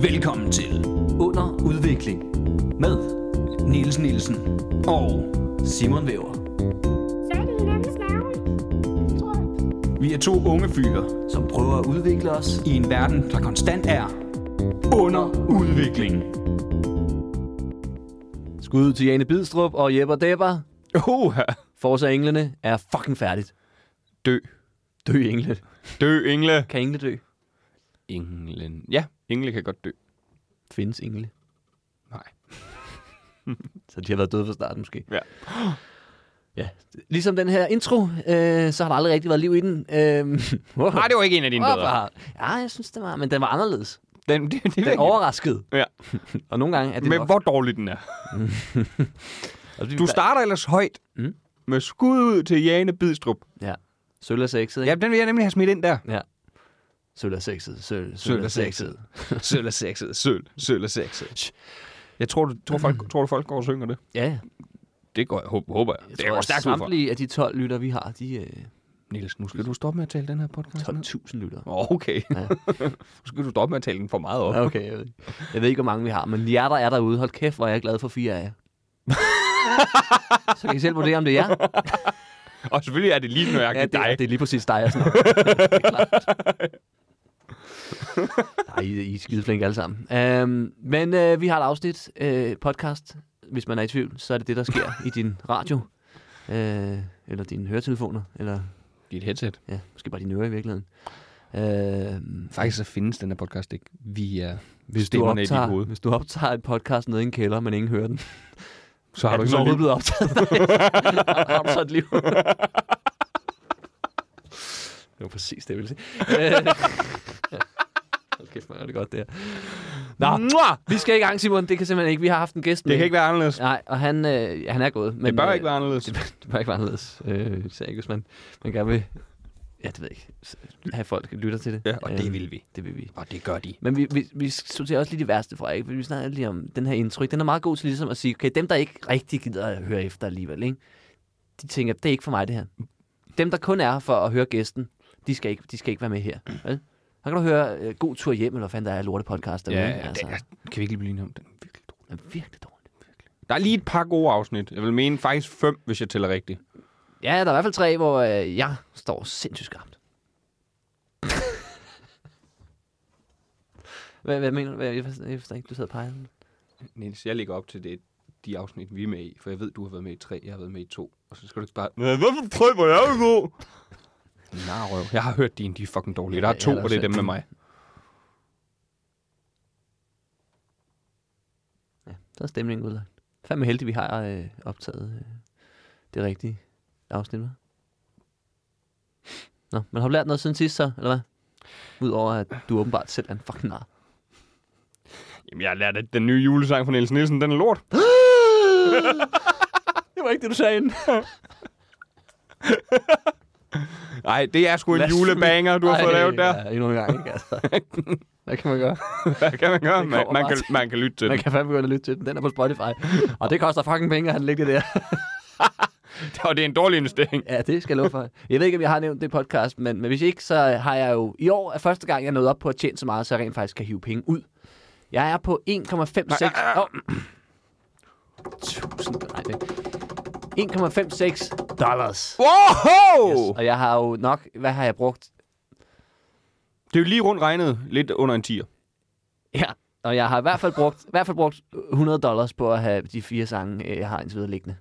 Velkommen til Under udvikling med Niels Nielsen og Simon Væver, er vi er to unge fyre som prøver at udvikle os. i en verden, der konstant er under udvikling. Skud ud til Jane Bidstrup og Jepper Depper. Oha. Forza Englene er fucking færdigt. Dø. Dø engle. Dø, engle. Kan engle dø? Englen. Ja, engle kan godt dø. Findes engle? Nej. Så de har været døde fra starten måske. Ja. Ja, ligesom den her intro, øh, så har der aldrig rigtig været liv i den. Øh, Nej, det var ikke en af dine bedre. Ja, jeg synes, det var, men den var anderledes. Den, det, det, Den overraskede. Ja. og nogle gange er det Men nok... hvor dårlig den er. Du starter ellers højt Mm. med skud ud til Jane Bidstrup. Ja. Sølv er sexet, ikke? Ja, den vil jeg nemlig have smidt ind der. Ja. Sølv er sexet. Sølv, Sølv er sexet. Sølv er sexet. Sølv, sølv er sexet. Jeg tror, du, tror, folk, tror du, folk går og synger det? Ja, ja. Det går jeg, håber, håber jeg. Jeg Det tror, går at stærkt samtlige af de 12 lytter, vi har, de øh, Niels, nu skal du stoppe med at tale den her podcast. ned. 12.000 lytter. Okay. Ja. nu skal du stoppe med at tale den for meget op. Ja, Okay, jeg ved, ikke. jeg ved ikke, hvor mange vi har, men jer, der er derude, hold kæft, hvor er jeg glad for fire af jer. Så kan I selv vurdere, om det er jer. Og selvfølgelig er det lige Ja, nøjagtigt det, er, dig. det er lige præcis dig, jeg snakker. Det er klart. Nej, I, I er skide flinke alle sammen. Um, men uh, vi har et afsnit uh, podcast. Hvis man er i tvivl, så er det det, der sker i din radio. Uh, eller dine høretelefoner. Eller Dit headset. ja, måske bare dine ører i virkeligheden. Uh, Faktisk så findes den her podcast ikke via hvis, du optager, hvis du optager et podcast nede i en kælder, men ingen hører den, Så har er du ikke så noget blevet optaget? har, har du så et liv? det var præcis det, jeg ville sige. Øh, Okay, hvor er det godt, det her. Nå, Mwah! vi skal i gang, Simon. Det kan simpelthen ikke. Vi har haft en gæst Det med. kan ikke være anderledes. Nej, og han, øh, han er gået. Men, Det bør øh, ikke være anderledes. Det, det bør ikke være anderledes. Øh, især ikke, hvis man, man gerne vil... Ja, det ved jeg ikke. Have folk lytter til det. Ja, og det Øh, vil vi. Det vil vi. Og det gør de. Men vi, vi, vi sorterer også lige det værste fra, ikke? Vi snakker lige om den her indtryk. Den er meget god til ligesom at sige, okay, dem, der ikke rigtig gider at høre efter alligevel, ikke? de tænker, det er ikke for mig, det her. Dem, der kun er her for at høre gæsten, de skal ikke, de skal ikke være med her. Vel? Så kan du høre uh, God Tur Hjem, eller hvad fanden der er lorte podcast derude. Ja, altså, det er, kan vi ikke lige blive enige om den? er Virkelig dårlig. det er virkelig dårligt. Der er lige et par gode afsnit. Jeg vil mene faktisk fem, hvis jeg tæller rigtigt. Ja, der er i hvert fald tre, hvor øh, jeg står sindssygt skarpt. hvad, hvad mener du? Hvad, jeg, forstår, jeg forstår ikke, du sidder og peger. Niels, jeg ligger op til det, de afsnit, vi er med i. For jeg ved, du har været med i tre, jeg har været med i to. Og så skal du ikke bare... Hvorfor hvor jeg er god? Narrøv. Jeg har hørt dine, de er fucking dårlige. Der er Ja, to, og det er dem med mig. Ja, så er stemningen udlagt. Fandme heldig, vi har øh, optaget øh, det rigtige afsnit med. Nå, men har du lært noget siden sidst så, eller hvad? Udover at du åbenbart selv er en fucking nar. Jamen, jeg har lært, at den nye julesang fra Niels Nielsen, den er lort. det var ikke det, du sagde inden. Nej, det er sgu en julebanger, du har fået lavet der. Ja, endnu en gang, ikke? Altså. Hvad kan man gøre? Hvad kan man gøre? Man, man, kan, man kan lytte til Man den. kan fandme begynde at lytte til den. Den er på Spotify. Og det koster fucking penge, at han lægger det der. Og det er en dårlig investering. Ja, det skal jeg love for. Jeg ved ikke, om jeg har nævnt det podcast, men, men hvis ikke, så har jeg jo... I år er første gang, jeg nået op på at tjene så meget, så jeg rent faktisk kan hive penge ud. Jeg er på 1,56... Oh. Tusind... Nej, det 1,56 dollars. Wow! Yes. Og jeg har jo nok... Hvad har jeg brugt? Det er jo lige rundt regnet lidt under en tier. Ja, og jeg har i hvert fald brugt, i hvert fald brugt 100 dollars på at have de fire sange, øh, jeg har indtil videre liggende.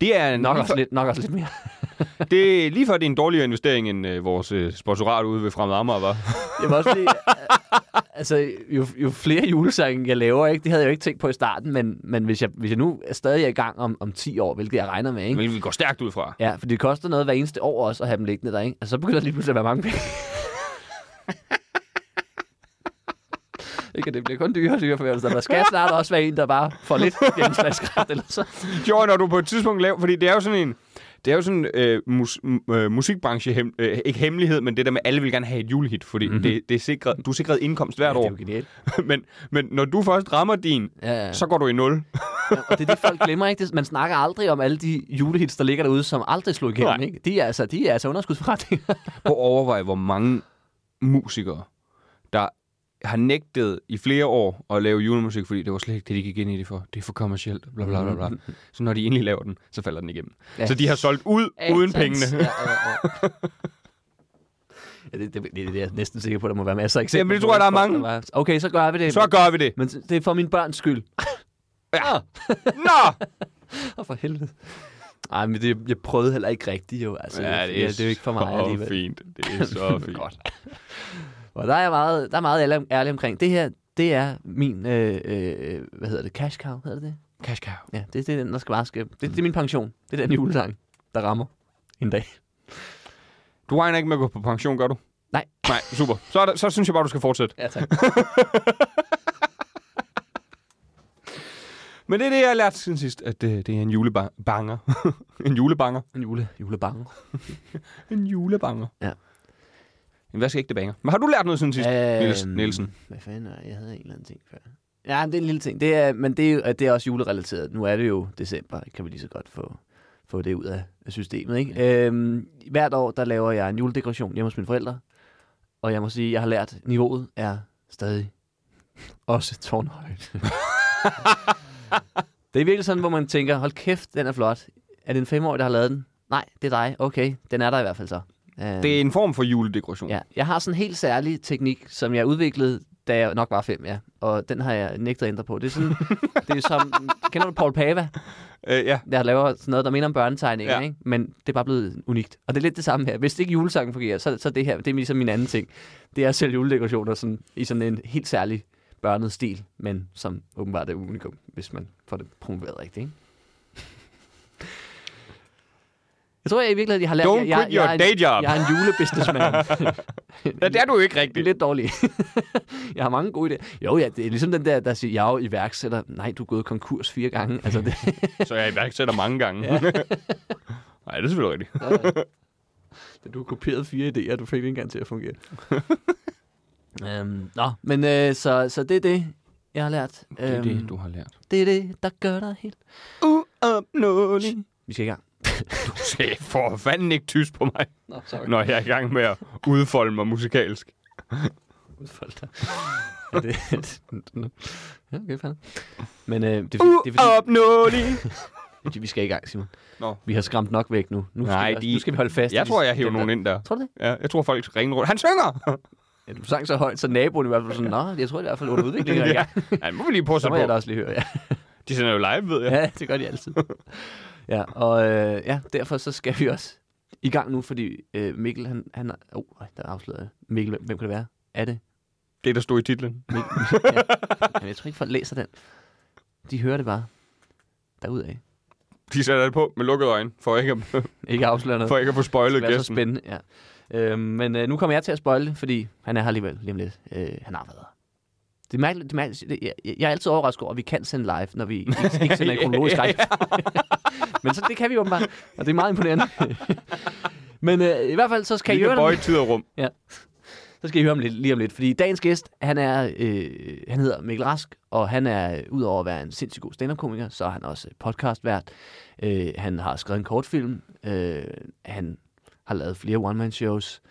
Det er, Nok også, for, lidt, nok også lidt mere. det er lige før, det er en dårligere investering end øh, vores øh, sponsorat ude ved Fremad Amager, var. Det var også fordi, altså, jo, jo flere julesange jeg laver, ikke, det havde jeg jo ikke tænkt på i starten, men, men hvis, jeg, hvis jeg nu er stadig er i gang om, om 10 år, hvilket jeg regner med, ikke? Men vi går stærkt ud fra. Ja, for det koster noget hver eneste år også at have dem liggende der, ikke? Altså, så begynder der lige pludselig at være mange penge. ikke, at det bliver kun dyrere og dyrere for os. Der skal snart også være en, der bare får lidt gennemslagskraft, eller så. Jo, når du på et tidspunkt laver, fordi det er jo sådan en, det er jo sådan øh, mus, øh, musikbranche, hem, øh, ikke hemmelighed, men det der med, at alle vil gerne have et julehit, fordi mm-hmm. det, det er sikret, du er sikret indkomst hvert Ja, det er år. jo men, men når du først rammer din, Ja, ja. så går du i nul. Ja, og det er det, folk glemmer, ikke? Man snakker aldrig om alle de julehits, der ligger derude, som aldrig slog igennem, Nej. ikke? De er altså, de er altså underskudsforretninger. Prøv at overveje, hvor mange musikere, der har nægtet i flere år at lave julemusik, fordi det var slet ikke det, de gik ind i det for. Det er for kommercielt, bla bla bla bla. Så når de endelig laver den, så falder den igennem. Ja. Så de har solgt ud uden pengene. Ja, ja, ja. ja det, det, det, det, er jeg næsten sikker på, at der må være masser af eksempler. Jamen, det tror jeg, der er mange. var- Okay, så gør vi det. Så gør vi det. Men det er for min børns skyld. Ja. Nå! Åh, for helvede. Nej, men det, jeg prøvede heller ikke rigtigt jo. Altså, ja, det, er, det er jo ikke for mig så alligevel. fint. Det er så fint. Godt. Og der er jeg meget, der er meget ærlig, ærlig omkring. Det her, det er min, øh, øh, hvad hedder det, cash cow, hedder det det? Cash cow. Ja, det, det er den, der skal bare skal. Det, det er min pension. Det er den julesang, der rammer en dag. Du regner ikke med at gå på pension, gør du? Nej. Nej, super. Så, er der, så synes jeg bare, du skal fortsætte. Ja, tak. Men det er det, jeg har lært siden sidst, at det, det er en julebanger. en julebanger. En jule, julebange. En julebanger. Ja. En hvad skal ikke det banger? Men har du lært noget siden sidst, Øhm, Nielsen? Hvad fanden Jeg havde en eller anden ting før. Ja, det er en lille ting. Det er, men det er, det er også julerelateret. Nu er det jo december. Kan vi lige så godt få, få det ud af systemet. Ikke? Øhm, hvert år, der laver jeg en juledekoration hjemme hos mine forældre. Og jeg må sige, jeg har lært, at niveauet er stadig også tårnhøjt. det er virkelig sådan, hvor man tænker, hold kæft, den er flot. Er det en femårig, der har lavet den? Nej, det er dig. Okay, den er der i hvert fald så. Øhm, Det er en form for juledekoration. Ja, jeg har sådan en helt særlig teknik, som jeg udviklede, da jeg nok var fem, ja. Og den har jeg nægtet at ændre på. Det er sådan, det er som, kender du Paul Pava? Øh, ja. Der laver sådan noget, der minder om børnetegninger, Ja. ikke? Men det er bare blevet unikt. Og det er lidt det samme her. Hvis ikke julesangen fungerer, så, så det her, det er ligesom min anden ting. Det er at sælge juledekorationer sådan, i sådan en helt særlig børnet stil, men som åbenbart er unikum, hvis man får det promoveret rigtigt, ikke? Jeg tror, jeg i virkeligheden jeg har lært... Don't jeg, jeg, quit your jeg, er en- day job. Jeg er en julebusinessman. ja. Det er du ikke Det er rigtigt. lidt dårligt. jeg har mange gode idéer. Jo, ja, det er ligesom den der, der siger, jeg er jo iværksætter. Nej, du er gået konkurs fire gange. Altså, det, Så jeg iværksætter mange gange. Ja. Nej, det er selvfølgelig rigtigt. da du har kopieret fire idéer, du fik ikke engang til at fungere. um, nå, men øh, så, så det er det, jeg har lært. Det er Øhm, det, du har lært. det er det, der gør dig helt. Uopnåelig. Vi skal i gang. Du sagde for fanden ikke tysk på mig, Nå, sorry. når jeg er i gang med at udfolde mig musikalsk. Udfold dig. Ja, det, ja, okay, fanden. Men øh, det, er, det, er fordi, Uopnåelig. det er fordi, vi skal i gang, Simon. Nå. Vi har skræmt nok væk nu. Nu skal, Nej, vi, de- nu skal vi holde fast. Jeg tror, jeg hæver der- nogen ind der. Tror du det? Ja, jeg tror, folk ringer rundt. Han synger! Ja, du sang så højt, så naboen i hvert fald sådan, Nå, jeg tror det i hvert fald under udvikling. ja. ja, det må vi lige prøve at Så sætte må jeg da på. også lige høre, ja. De sender jo live, ved jeg. Ja, det gør de altid. Ja, og øh, ja, derfor så skal vi også i gang nu, fordi øh, Mikkel, han, han oh, der afslører jeg. Mikkel, hvem, hvem kan det være? Er det? Det, der stod i titlen. Mikkel? ja. Jamen, jeg tror ikke, folk læser den. De hører det bare derudaf. De sætter det på med lukkede øjne, for ikke at, Ikke afsløre noget. for ikke at få spoilet det er så gæsten. spændende, ja. Øh, men øh, nu kommer jeg til at spoile fordi han er her alligevel lige om lidt. Øh, han har været her. Det er mærkeligt, det er mærkeligt. Jeg, jeg er altid overrasket over, at vi kan sende live, når vi ikke, ikke sender en kronologisk række. Men så det kan vi åbenbart, og det er meget imponerende. Men øh, i hvert fald, så skal I Lille høre boy, og rum. så skal I høre ham lidt, lige om lidt. Fordi dagens gæst, han, er, øh, han hedder Mikkel Rask, og han er, udover at være en sindssygt god stand-up-komiker, så er han også podcastvært. Øh, han har skrevet en kortfilm. Øh, han har lavet flere one-man-shows.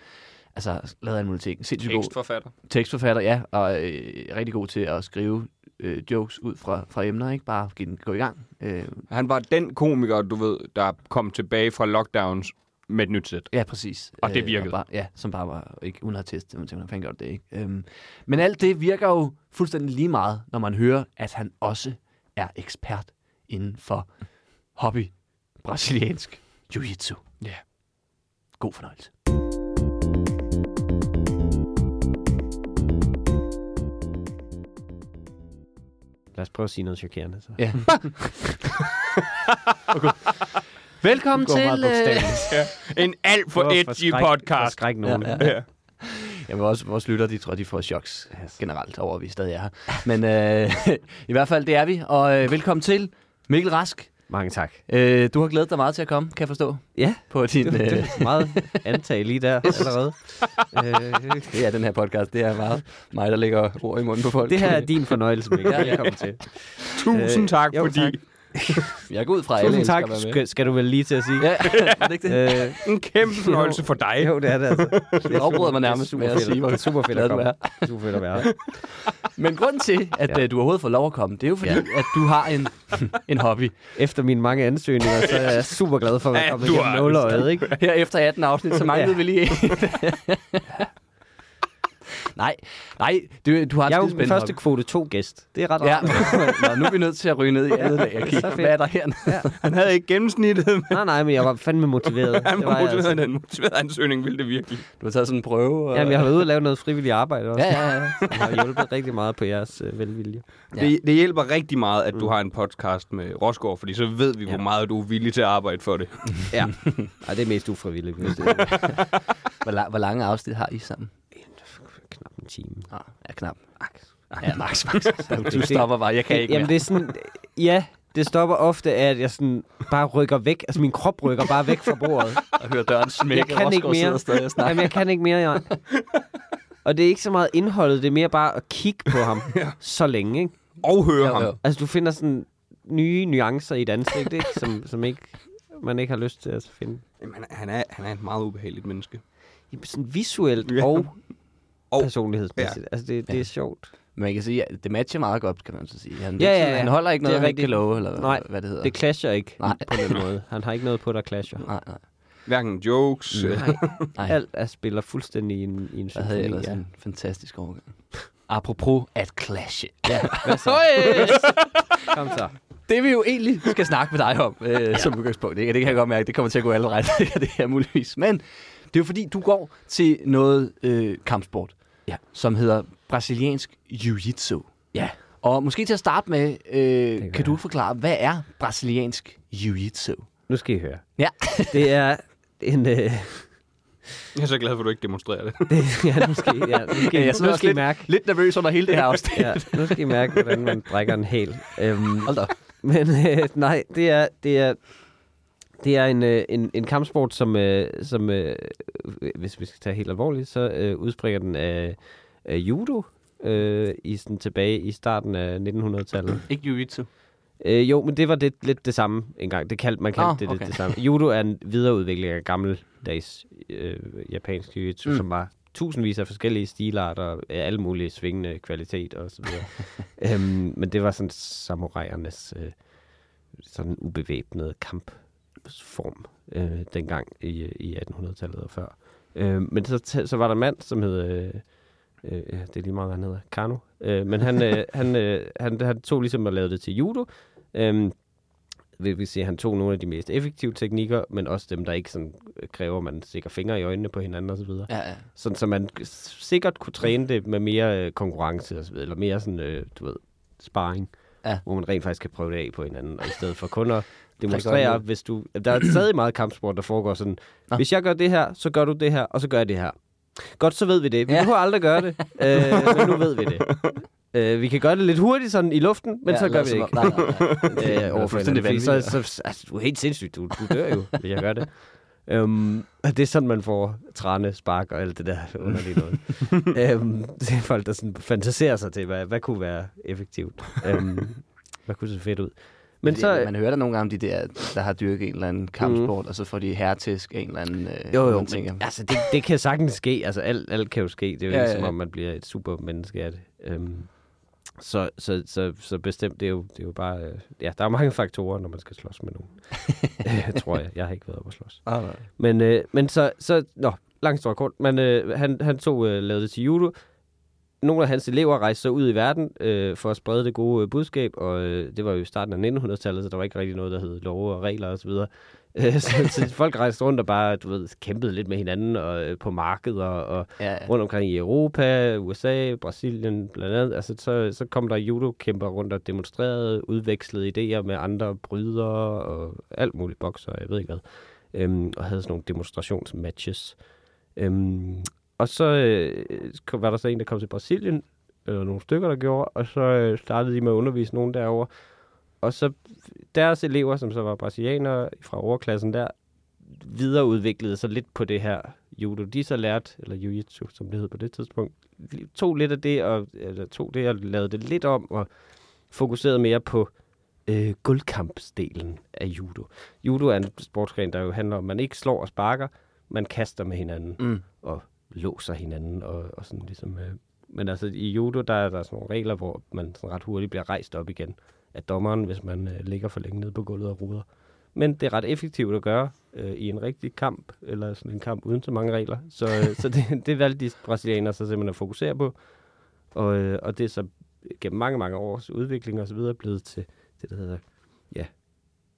Altså, lavet alle mulige ting. Sindssygt god Tekstforfatter. tekstforfatter, ja, og øh, rigtig god til at skrive øh, jokes ud fra, fra emner, ikke? Bare give den, gå i gang. Øh, Han var den komiker, du ved, der kom tilbage fra lockdowns med et nyt sæt. ja, præcis. Og det virkede. bare, ja, som bare var ikke uden at have testet. Man tænker, hvordan det, ikke? Øhm, men alt det virker jo fuldstændig lige meget, når man hører, at han også er ekspert inden for hobby brasiliansk jiu-jitsu. Ja. God fornøjelse. Lad os prøve at sige noget chokerende. Så. Ja. okay. Velkommen til... Øh. En alt for edgy podcast. forskrække nogen. Ja, Ja, ja. ja. Ja. Jamen, vores, vores lytter, de tror, de får choks generelt over, at vi stadig er her. Men øh, i hvert fald, det er vi. Og øh, velkommen til Mikkel Rask. Mange tak. Øh, du har glædet dig meget til at komme, kan jeg forstå, Ja, på din... det, Øh, det er meget antag lige der allerede. øh, ja, den her podcast, det er meget mig, der lægger ord i munden på folk. det her er din fornøjelse, Mikkel. Ja, ja. Velkommen til. Tusind Øh, tak, jo, fordi tak. Jeg går ud fra, at alle tak, med. skal, skal du vel lige til at sige. Ja, er det ikke det? Øh, En kæmpe fornøjelse for dig. jo, det er det altså. Det afbryder mig nærmest med at sige, hvor det er super fedt at komme. er. Super fedt at være. Men grunden til, at Ja. ja. du overhovedet får lov at komme, det er jo fordi, Ja. at du har en, en hobby. Efter mine mange ansøgninger, så er jeg super glad for at være Ja, igennem nåløjet, ikke? Her efter 18 afsnit, så manglede Ja. vi lige en. Nej, nej, du, du har en Jeg er jo første kvote 2 gæst. Det er ret Ja. Nå, nu er vi nødt til at ryge ned i andet lag og kigge, hvad er der hernede? Han havde ikke gennemsnittet, men Nej, nej, men jeg var fandme motiveret. han Det var var motiveret altså. den motiverede ansøgning, ville det virkelig. Du har taget sådan en prøve. Og... Jamen, jeg har været ude og lave noget frivilligt arbejde også. Ja, ja, ja. Jeg har hjulpet rigtig meget på jeres øh, velvilje. Ja. Det, det hjælper rigtig meget, at du har en podcast med Rosgaard, fordi så ved vi, hvor Ja. meget du er villig til at arbejde for det. Ja. Ej, det er mest ufrivilligt. Hvis det Hvor, lang, hvor lange afsnit har I sammen? Knap en time. Ah, ja, knap. Ja, max, max. Du, stopper bare, jeg kan ikke Jamen, mere. det er sådan... Ja, det stopper ofte af, at jeg sådan bare rykker væk. Altså, min krop rykker bare væk fra bordet. at høre døren smække. Jeg kan ikke mere. stadig og. Jamen, jeg kan ikke mere, Jørgen. Og det er ikke så meget indholdet, det er mere bare at kigge på ham så længe, ikke? Og høre Jo, ham. Altså, du finder sådan nye nuancer i et ansigt, ikke? Som, som ikke, man ikke har lyst til at finde. Jamen, han- han, er, han er et meget ubehageligt menneske. Jamen, Sådan visuelt Ja. og, Og- personlighedsmæssigt. Altså, det, det er Ja. sjovt. Men man kan sige, at det matcher meget godt, kan man så sige. Han, Ja, ja, ja. han holder ikke er noget, han rigtigt. kan love, eller Nej, hvad det hedder. Det clasher ikke Nej. på den måde. Han har ikke noget på, der clasher. Nej, nej. Hverken jokes. Mm. øh, Nej, nej. alt er spiller fuldstændig i en, i en Jeg havde symfoni. ellers Ja. en fantastisk overgang. Apropos at clashe. ja, hvad så? Kom så. Det vi jo egentlig skal snakke med dig om, øh, ja. som udgangspunkt. Ikke? Det kan jeg godt mærke, det kommer til at gå alle ret, det her muligvis. Men det er jo fordi, du går til noget øh, kampsport, Ja. som hedder brasiliansk jiu-jitsu. Ja. Og måske til at starte med, øh, gør kan du forklare, hvad er brasiliansk jiu-jitsu? Nu skal I høre. Ja. Det er en... Øh, Jeg er så glad for, at du ikke demonstrerer det. det, ja, nu skal, I- ja, nu skal, Ja, I- jeg nu også skal I lidt- mærke. Lidt nervøs under hele det her afsnit. Ja, nu skal I mærke, hvordan man brækker en hæl. Øhm, Hold da. Men øh, nej, det er, det er, det er en, øh, en, en kampsport, som, øh, som øh, hvis vi skal tage helt alvorligt, så øh, udspringer den af, af judo øh, i sådan tilbage i starten af 1900-tallet. Ikke jiu-jitsu. Øh, jo, men det var det, lidt det samme engang. Det kaldte, man kaldte Ah, det, det okay. det samme. Judo er en videreudvikling af gammeldags øh, japansk jiu-jitsu, mm. som var tusindvis af forskellige stilarter, af alle mulige svingende kvalitet og så videre. øhm, men det var sådan samurajernes øh, sådan ubevæbnede kampform øh, dengang i, i 1800-tallet og før. Øh, men så, så var der en mand, som hed... Øh, øh, ja, det er lige meget, hvad han hedder. Kano. Øh, men han, øh, han, øh, han, han tog ligesom og lavede det til judo. Øhm, vil sige, at han tog nogle af de mest effektive teknikker, men også dem, der ikke sådan, øh, kræver, at man stikker fingre i øjnene på hinanden osv. Ja, ja. Sådan, så man sikkert kunne træne det med mere øh, konkurrence, og så videre, eller mere sådan, øh, du ved, sparring, Ja. hvor man rent faktisk kan prøve det af på hinanden, og i stedet for kun at demonstrere, hvis du... Der er stadig meget kampsport, der foregår sådan, Nå. hvis jeg gør det her, så gør du det her, og så gør jeg det her. Godt, så ved vi det. Vi Ja. behøver aldrig gøre det, øh, men nu ved vi det. Øh, vi kan gøre det lidt hurtigt sådan i luften, men ja, så gør vi det ikke. Nej, nej, nej. Det Øh, er over for fuldstændig hinanden, fordi så, så, altså, du er helt sindssygt. Du, du dør jo, hvis jeg gør det. Og det er sådan, man får træne, spark og alt det der underlige noget. um, det er folk, der sådan fantaserer sig til, hvad, hvad kunne være effektivt. Um, hvad kunne se fedt ud. Men Men så, man hører der nogle gange om de der, der har dyrket en eller anden kampsport, mm. og så får de hertisk en eller anden... Øh, jo, jo, men, altså, det, det kan sagtens ske. Altså, alt, alt kan jo ske. Det er jo Ja, ja, ja, ikke, som om man bliver et supermenneske af det. Um, så, så, så, så bestemt, det er, jo, det er jo bare... øh, Ja, der er mange faktorer, når man skal slås med nogen. Øh, tror jeg. Jeg har ikke været op at slås. Ah, nej. Men, øh, men så, så, nå, langt stort kort, men øh, han, han tog, øh, lavede det til judo. Nogle af hans elever rejste så ud i verden øh, for at sprede det gode øh, budskab, og øh, det var jo i starten af 1900-tallet, så der var ikke rigtig noget, der hed love og regler osv. Øh, så, så folk rejste rundt og bare, du ved, kæmpede lidt med hinanden og, øh, på markeder og Ja, ja. rundt omkring i Europa, USA, Brasilien blandt andet. Altså, så, så kom der judo-kæmper rundt og demonstrerede, udvekslede idéer med andre brydere og alt muligt bokser, jeg ved ikke hvad. Øhm, og havde sådan nogle demonstrationsmatches. Øhm, og så øh, var der så en, der kom til Brasilien, eller nogle stykker, der gjorde, og så øh, startede de med at undervise nogen derover. Og så deres elever, som så var brasilianere fra overklassen der, videreudviklede sig lidt på det her judo. De så lært, eller jiu-jitsu, som det hed på det tidspunkt, tog lidt af det, og, eller tog det og lavede det lidt om, og fokuserede mere på øh, guldkampsdelen af judo. Judo er en sportsgren, der jo handler om, at man ikke slår og sparker, man kaster med hinanden Mm. og låser hinanden. Og, og sådan ligesom, øh. Men altså i judo, der er der sådan nogle regler, hvor man sådan ret hurtigt bliver rejst op igen af dommeren, hvis man øh, ligger for længe nede på gulvet og ruder. Men det er ret effektivt at gøre øh, i en rigtig kamp, eller sådan en kamp uden så mange regler. Så, øh, så det, det valgte de brasilianere så simpelthen at fokusere på. Og, øh, og det er så gennem mange, mange års udvikling og så videre blevet til det, der hedder ja,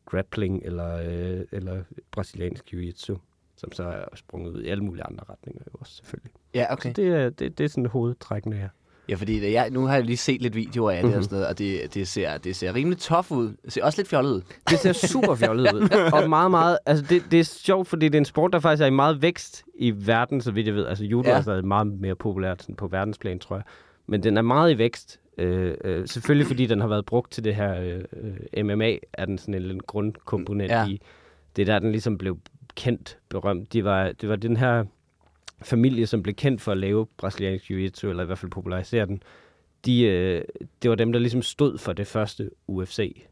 grappling eller, øh, eller brasiliansk jiu-jitsu, som så er sprunget ud i alle mulige andre retninger jo også selvfølgelig. Ja, okay. Så det er, det, det er sådan hovedtrækkene her. Ja, fordi det, jeg, nu har jeg lige set lidt videoer af det Mhm. og sådan noget, og det, det, ser, det ser rimelig tof ud. Det ser også lidt fjollet ud. Det ser super fjollet ud. Og meget, meget... Altså, det, det er sjovt, fordi det er en sport, der faktisk er i meget vækst i verden, så vidt jeg ved. Altså, judo Ja. er stadig meget mere populært sådan på verdensplan, tror jeg. Men den er meget i vækst. Øh, øh, selvfølgelig fordi den har været brugt til det her øh, øh, MMA, er den sådan en, en grundkomponent Ja. i. Det er der, den ligesom blev kendt, berømt. De var, det var den her familie, som blev kendt for at lave brasiliansk jiu-jitsu, eller i hvert fald popularisere den. De, øh, det var dem, der ligesom stod for det første UFC,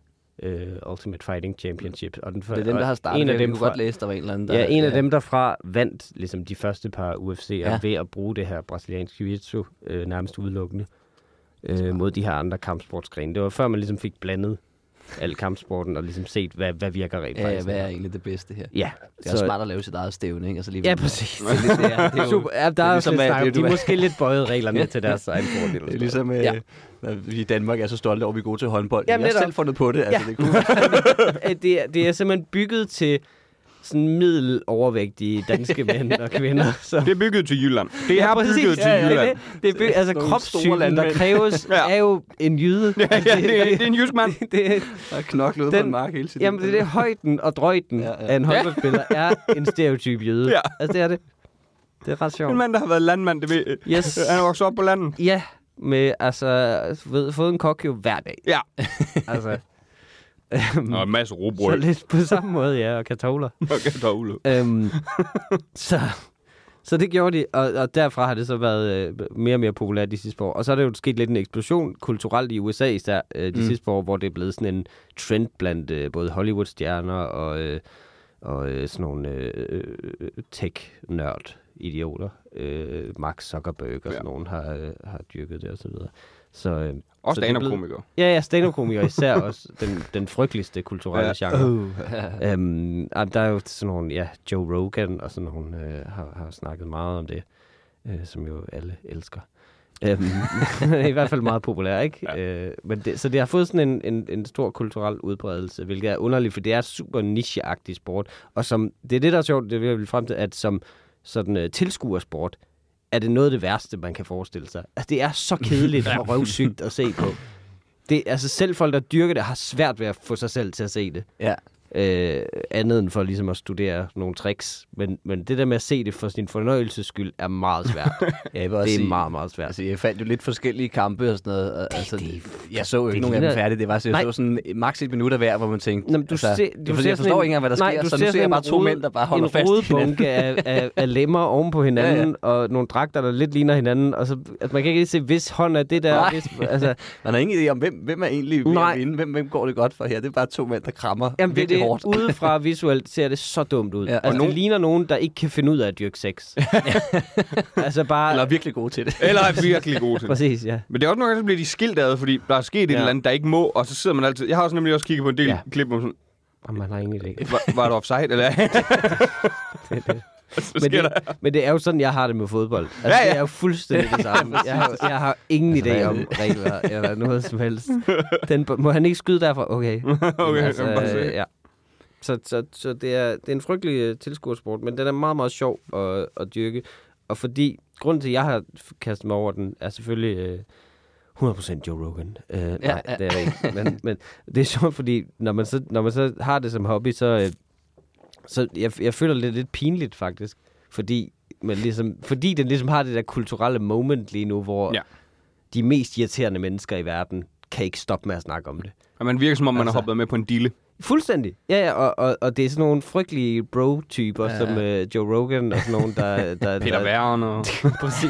øh, Ultimate Fighting Championship. Og den, Det er dem, der har startet en af dem fra, godt læse, der var en eller anden, der... Ja, en af dem derfra vandt ligesom de første par UFC'er Ja. ja. ved at bruge det her brasiliansk jiu-jitsu øh, nærmest udelukkende øh, mod de her andre kampsportsgrene. Det var før man ligesom fik blandet al kampsporten og ligesom set, hvad, hvad virker rent Ja, ja, faktisk. hvad er egentlig det bedste her? Ja, Det er også smart at lave sit eget stævne, ikke? Og så lige Ja, præcis. Det, er det, er, det er jo, Super. Ja, der det er er, ligesom, at- snak, det er de er måske lidt bøjet reglerne til deres egen fordel. det er ligesom, øh, Ja. når vi i Danmark er så stolte over, at vi er gode til håndbold. Jamen, vi har selv fundet på det. Altså, Ja. det er. Øh, det, er, det er simpelthen bygget til sådan middelovervægtige danske mænd og kvinder. Så. Det er bygget til Jylland. Det er præcis. bygget til Ja, ja, Jylland. Det, det er bygget, altså kropssygen, der kræves, Ja. er jo en jyde. Ja, ja, det, er, det er en jysk mand. det, Der er knoklet ude på Den- en mark hele tiden. Jamen, det er det højden og drøjden Ja, ja, ja. ja. af en håndboldspiller er en stereotyp jøde. Ja. Altså, det er det. Det er ret sjovt. En mand, der har været landmand, det ved. Yes. Han er vokset op på landet. Ja, med altså, ved, fået en kok jo hver dag. Ja. Altså, øhm, Og en masse så robrød. lidt på samme måde, ja, og kartofler. Og kartofler. øhm, så, så det gjorde de, og, og derfra har det så været øh, mere og mere populært de sidste år. Og så er det jo sket lidt en eksplosion kulturelt i USA især øh, de Mm. sidste år, hvor det er blevet sådan en trend blandt øh, både Hollywood-stjerner og, øh, og øh, sådan nogle øh, øh, tech-nørd-idioter. Øh, Mark Zuckerberg og Ja. sådan nogen har, øh, har dyrket det og så videre. Så, øh, Også er stand-up-komikere. Ja, ja, stand-up-komikere især også den, den frygteligste kulturelle Ja. ja. genre. Øhm, ah, der er jo sådan nogle, ja, Joe Rogan og sådan nogle øh, har, har snakket meget om det, øh, som jo alle elsker. Øhm, I hvert fald meget populær, ikke? Ja. Øh, men det, så det har fået sådan en, en, en stor kulturel udbredelse, hvilket er underligt, for det er super nicheagtig sport. Og som, det er det, der er sjovt, det vil jeg vil frem til, at som sådan uh, tilskuersport, er det noget af det værste, man kan forestille sig. Altså, det er så kedeligt og røvsygt at se på. Det, altså, selv folk, der dyrker det, har svært ved at få sig selv til at se det Ja. Øh, andet end for ligesom at studere nogle tricks. Men, men det der med at se det for sin fornøjelses skyld er meget svært. Ja, jeg vil også det er sige, meget, meget svært. Altså, jeg fandt jo lidt forskellige kampe og sådan noget. og altså, det- jeg så jo ikke det nogen af dem færdige. Det var så, jeg Nej. så sådan maks et minut af hver, hvor man tænkte... Nå, men du altså, det er du fordi, ser jeg forstår ikke engang, hvad der nej, sker. du Så nu ser jeg bare to mænd, der bare holder fast i hinanden. af, af, af lemmer oven på hinanden, ja, ja. og nogle dragter, der lidt ligner hinanden. Og så, altså, man kan ikke se, hvis hånd er det der. Nej. Hvis, altså, Man har ingen idé om, hvem, hvem er egentlig ved Nej. at vinde. Hvem, hvem går det godt for her? Det er bare to mænd, der krammer jamen, det, det, hårdt. udefra visuelt ser det så dumt ud. Ja, og altså, nogen- det ligner nogen, der ikke kan finde ud af at dyrke sex. altså bare... Eller er virkelig gode til det. Eller er virkelig gode til det. Præcis, ja. Men det er også nogle gange, så bliver de skilt ad, fordi der er sket et Ja. eller andet, der ikke må, og så sidder man altid... Jeg har også nemlig også kigget på en del Ja. klip, hvor man sådan, Og man har ingen idé. var, var du offside, eller? Det, det. så Men det, der. men det er jo sådan, jeg har det med fodbold. Altså, Ja, ja. Det er jo fuldstændig det samme. Jeg har, jeg har ingen idé om regler eller noget som helst. Den, må han ikke skyde derfra? Okay. Okay, altså, jeg kan bare se. ja. Så, så, så det, er, det er en frygtelig uh, tilskuersport, men den er meget, meget sjov at, at dyrke. Og fordi, grunden til, at jeg har kastet mig over den, er selvfølgelig uh, 100% Joe Rogan. Uh, ja, nej, ja. det er det ikke. Men, men det er sjovt, fordi når man så, når man så har det som hobby, så, uh, så jeg, jeg føler det lidt pinligt faktisk. Fordi, man ligesom, fordi den ligesom har det der kulturelle moment lige nu, hvor Ja. de mest irriterende mennesker i verden kan ikke stoppe med at snakke om det. Og man virker som om, man har Altså. hoppet med på en dille. Fuldstændig. Ja, ja, og, og, og det er sådan nogle frygtelige bro-typer, Ja. som uh, Joe Rogan og sådan nogle, der... der Peter der, Wern og... Præcis.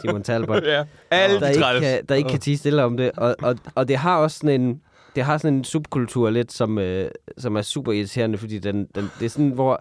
Simon Talbot. ja, alle der, de ikke kan, der ikke kan tige stille om det. Og, og, og det har også sådan en... det har sådan en subkultur lidt, som, øh, som er super irriterende, fordi den, den, det er sådan, hvor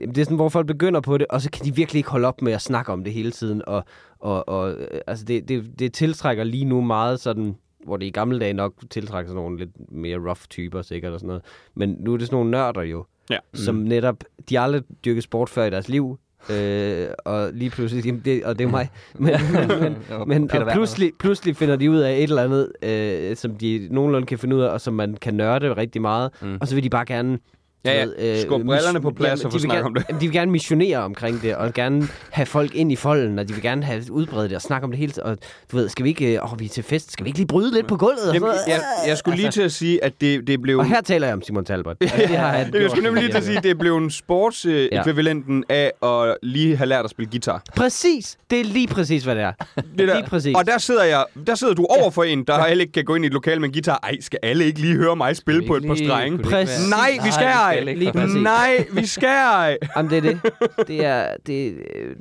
Det er sådan, hvor folk begynder på det, og så kan de virkelig ikke holde op med at snakke om det hele tiden. Og, og, og øh, altså det, det, det tiltrækker lige nu meget sådan, hvor det i gamle dage nok tiltrækker sådan nogle lidt mere rough typer sikkert og sådan noget. Men nu er det sådan nogle nørder jo, Ja. som netop, de har aldrig dyrket sport før i deres liv. Øh, og lige pludselig, jamen det, og det er mig. Men, men, men, Og men og pludselig, pludselig finder de ud af et eller andet, øh, som de nogenlunde kan finde ud af, og som man kan nørde rigtig meget. Mm. Mm. Og så vil de bare gerne... Ja, ja. ved, øh, Skub brillerne på plads jamen, og få snakket om det. jamen, De vil gerne missionere omkring det, og gerne have folk ind i folden, og de vil gerne have udbredt det og snakke om det hele. Og du ved, skal vi ikke... Åh, vi er til fest. Skal vi ikke lige bryde lidt på gulvet? Og, Jamen, sådan noget? jeg, jeg skulle lige til at sige, at det, det blev... og her taler jeg om Simon Talbot. Altså, det har jeg gjort. skulle nemlig lige til at sige, at det blev en Ja. sports-ekvivalenten af at lige have lært at spille guitar. Præcis! Det er lige præcis, hvad det er. Det der. Lige præcis. Og der sidder jeg, der sidder du over for en, der heller ikke kan gå ind i et lokal med en guitar. Ej, skal alle ikke lige høre mig spille på et par strenge? Præcis. Nej, vi skal ej. Lige præcis. Nej, vi skal ej. Jamen, det er det. Det er det,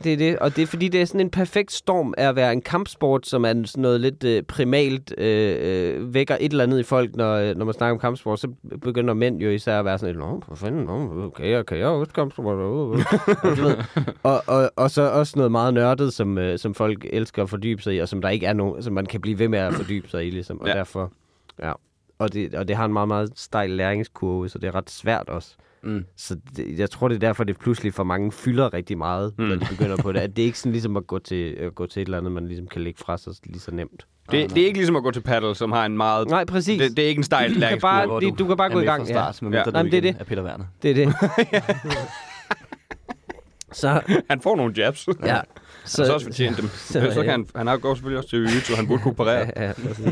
det er det. Og det er fordi, det er sådan en perfekt storm af at være en kampsport, som er sådan noget lidt øh, primalt, øh, øh, vækker et eller andet i folk, når, øh, når man snakker om kampsport. Så begynder mænd jo især at være sådan lidt, Nå, for fanden, nå, okay, jeg kan jeg også kampsport. Og, og, og så også noget meget nørdet, som, øh, som folk elsker at fordybe sig i, og som der ikke er nogen, som man kan blive ved med at fordybe sig i, ligesom. Og Ja. derfor, ja. Og det, og det har en meget, meget stejl læringskurve, så det er ret svært også. Mm. Så det, jeg tror, det er derfor, det pludselig for mange fylder rigtig meget, mm. når de begynder på det. At det er ikke sådan ligesom at gå til, at gå til et eller andet, man ligesom kan lægge fra sig lige så nemt. Det, det er ikke ligesom at gå til paddle, som har en meget... Nej, præcis. Det, det er ikke en stejl Du kan læringskurve. bare- Hvor det- du kan bare gå i med gang, ja. start, ja. Ja. ja. Jamen, det er det. Er Peter Werner. Det er det. så, Han får nogle jabs. ja. Han har så også fortjent dem. Så, så kan han, han har går selvfølgelig også til så han burde kunne parere. Ja, ja, præcis.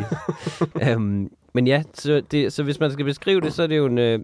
Men ja, så, det, så hvis man skal beskrive det, så er det jo en, øh,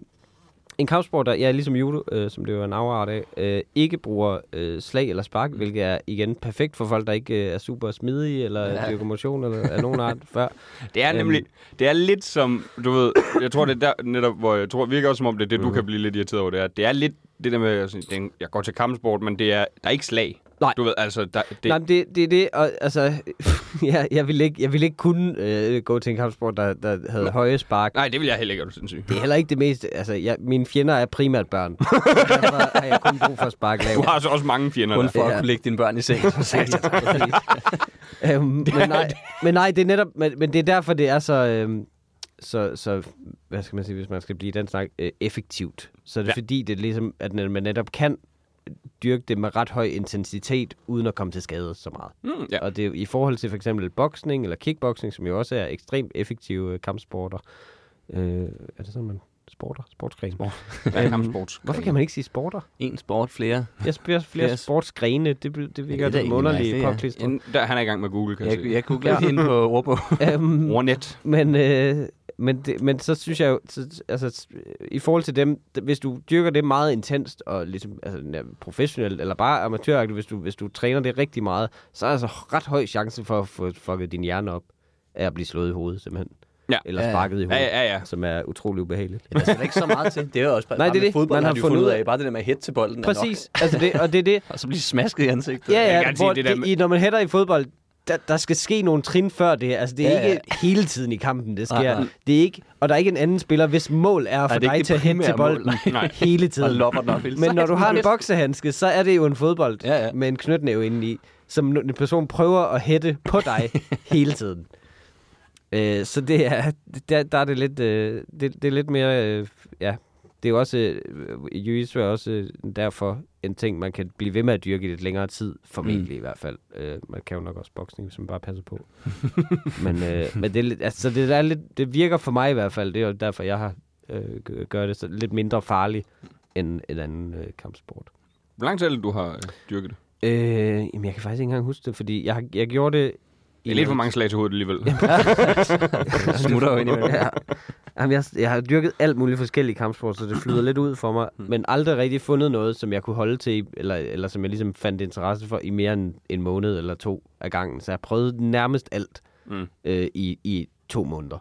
en kampsport, der, ja, ligesom judo, øh, som det jo er en afart af, øh, ikke bruger øh, slag eller spark, hvilket er igen perfekt for folk, der ikke øh, er super smidige, eller Ja. dyrker motion, eller af nogen art før. Det er nemlig, det er lidt som, du ved, jeg tror det er der netop, hvor jeg tror, virker også som om det er det, du kan blive lidt irriteret over, det er, det er lidt det der med, det er en- jeg går til kampsport, men det er, der er ikke slag. Nej. Du ved, altså, der, det, Det... Nej, men det, det er det, og altså, ja, jeg ville ikke, jeg ville ikke kunne øh, gå til en kampsport, der, der havde Nå. høje spark. nej, det vil jeg heller ikke, er du sindssyg. Det er heller ikke det mest, altså, jeg, mine fjender er primært børn. Derfor har jeg kun brug for at sparke Du lavt. har så også mange fjender Kun der. for at kunne lægge dine børn i seng. øhm, men, nej, men nej, det er netop, men, men det er derfor, det er så, øhm, så, så, hvad skal man sige, hvis man skal blive i den snak, øh, effektivt. Så er det ja. fordi, det er ligesom, at man netop kan dyrke det med ret høj intensitet, uden at komme til skade så meget. Mm, ja. Og det er i forhold til for eksempel boksning eller kickboxing, som jo også er ekstremt effektive øh, kampsporter. Øh, er det sådan, man sporter? Sportsgren? Sport. ja, kampsport. Hvorfor kan man ikke sige sporter? En sport, flere. Jeg spiller flere Flere sportsgrene. Det, det virker det er ja, nice, ja. påklistret. En, der, han er i gang med Google, kan jeg, Jeg, jeg googler lige inde på ordbog. Øhm, Ordnet. men, øh, men, det, men så synes jeg jo, så, altså, i forhold til dem, hvis du dyrker det meget intenst, og ligesom altså, ja, professionelt, eller bare amatøragtigt, hvis du, hvis du træner det rigtig meget, så er der altså ret høj chance for at få fucket din hjerne op af at blive slået i hovedet, simpelthen. Ja. Eller Ja, ja. sparket i Ja, hovedet, ja, ja. som er utrolig ubehageligt. Ja, der er ikke så meget til. Det er jo også bare, Nej, det er det. fodbold, Man har har fundet ud af-. Bare det der med at hætte til bolden er nok. Præcis. Altså det, og det er det. Og så blive smasket i ansigtet. Ja, Jeg ja, kan sige, hvor det der med- i, når man hætter i fodbold, der, der skal ske nogle trin før det. Altså, det er Ja, ja, ja. ikke hele tiden i kampen, det sker. Nej. Det er ikke, og der er ikke en anden spiller, hvis mål er at få dig til at hætte til bolden Nej. hele tiden. lopper den op hele Men når du har en boksehandske, så er det jo en fodbold Ja, ja. med en knytnæve indeni, som en person prøver at hætte på dig hele tiden. Øh, så det er, der, der er det lidt, øh, det, det er lidt mere, øh, ja, det er jo også, øh, er også øh, derfor en ting, man kan blive ved med at dyrke i lidt længere tid, formentlig mm. i hvert fald. Øh, man kan jo nok også boksning, hvis man bare passer på. men øh, men det, er altså, det, er lidt, det virker for mig i hvert fald, det er jo derfor, jeg har øh, gør det så lidt mindre farligt end en anden øh, kampsport. Hvor lang tid er det, du har øh, dyrket det? Øh, jamen, jeg kan faktisk ikke engang huske det, fordi jeg, har- jeg gjorde det... Det er lidt for mange slag til hovedet alligevel. Smutter jo ind imellem. ja. Jamen, jeg, jeg har dyrket alt muligt forskellige kampsport, så det flyder lidt ud for mig, men aldrig rigtig fundet noget, som jeg kunne holde til, eller, eller som jeg ligesom fandt interesse for i mere end en måned eller to af gangen. Så jeg prøvede nærmest alt Mm. øh, i, i to måneder.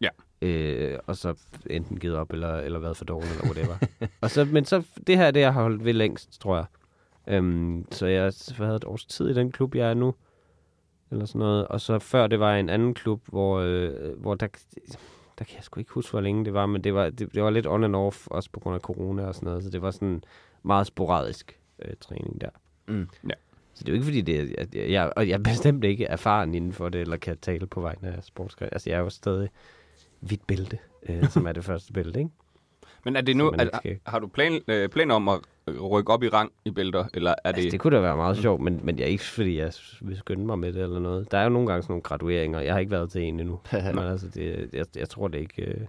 Ja. Øh, og så enten givet op, eller, eller været for dårlig, eller whatever. og så, men så, det her er det, jeg har holdt ved længst, tror jeg. Øhm, så jeg har været et års tid i den klub, jeg er nu. Eller sådan noget. Og så før det var en anden klub, hvor, øh, hvor der, der kan jeg sgu ikke huske, hvor længe det var, men det var, det, det var lidt on and off, også på grund af corona og sådan noget, så det var sådan meget sporadisk øh, træning der. Mm. Ja. Så det er jo ikke fordi, det er, at jeg, jeg, og jeg er bestemt ikke erfaren inden for det, eller kan tale på vegne af sportsgren. Altså, jeg er jo stadig hvidt bælte, øh, som er det første bælte, ikke? Men er det nu, er, skal- har du plan, øh, planer om at rykke op i rang i bælter, eller er det... Altså, det kunne da være meget sjovt, men, men jeg er ikke, fordi jeg vil skynde mig med det eller noget. Der er jo nogle gange sådan nogle gradueringer. Jeg har ikke været til en endnu. men altså, det, jeg, jeg tror det ikke... Øh,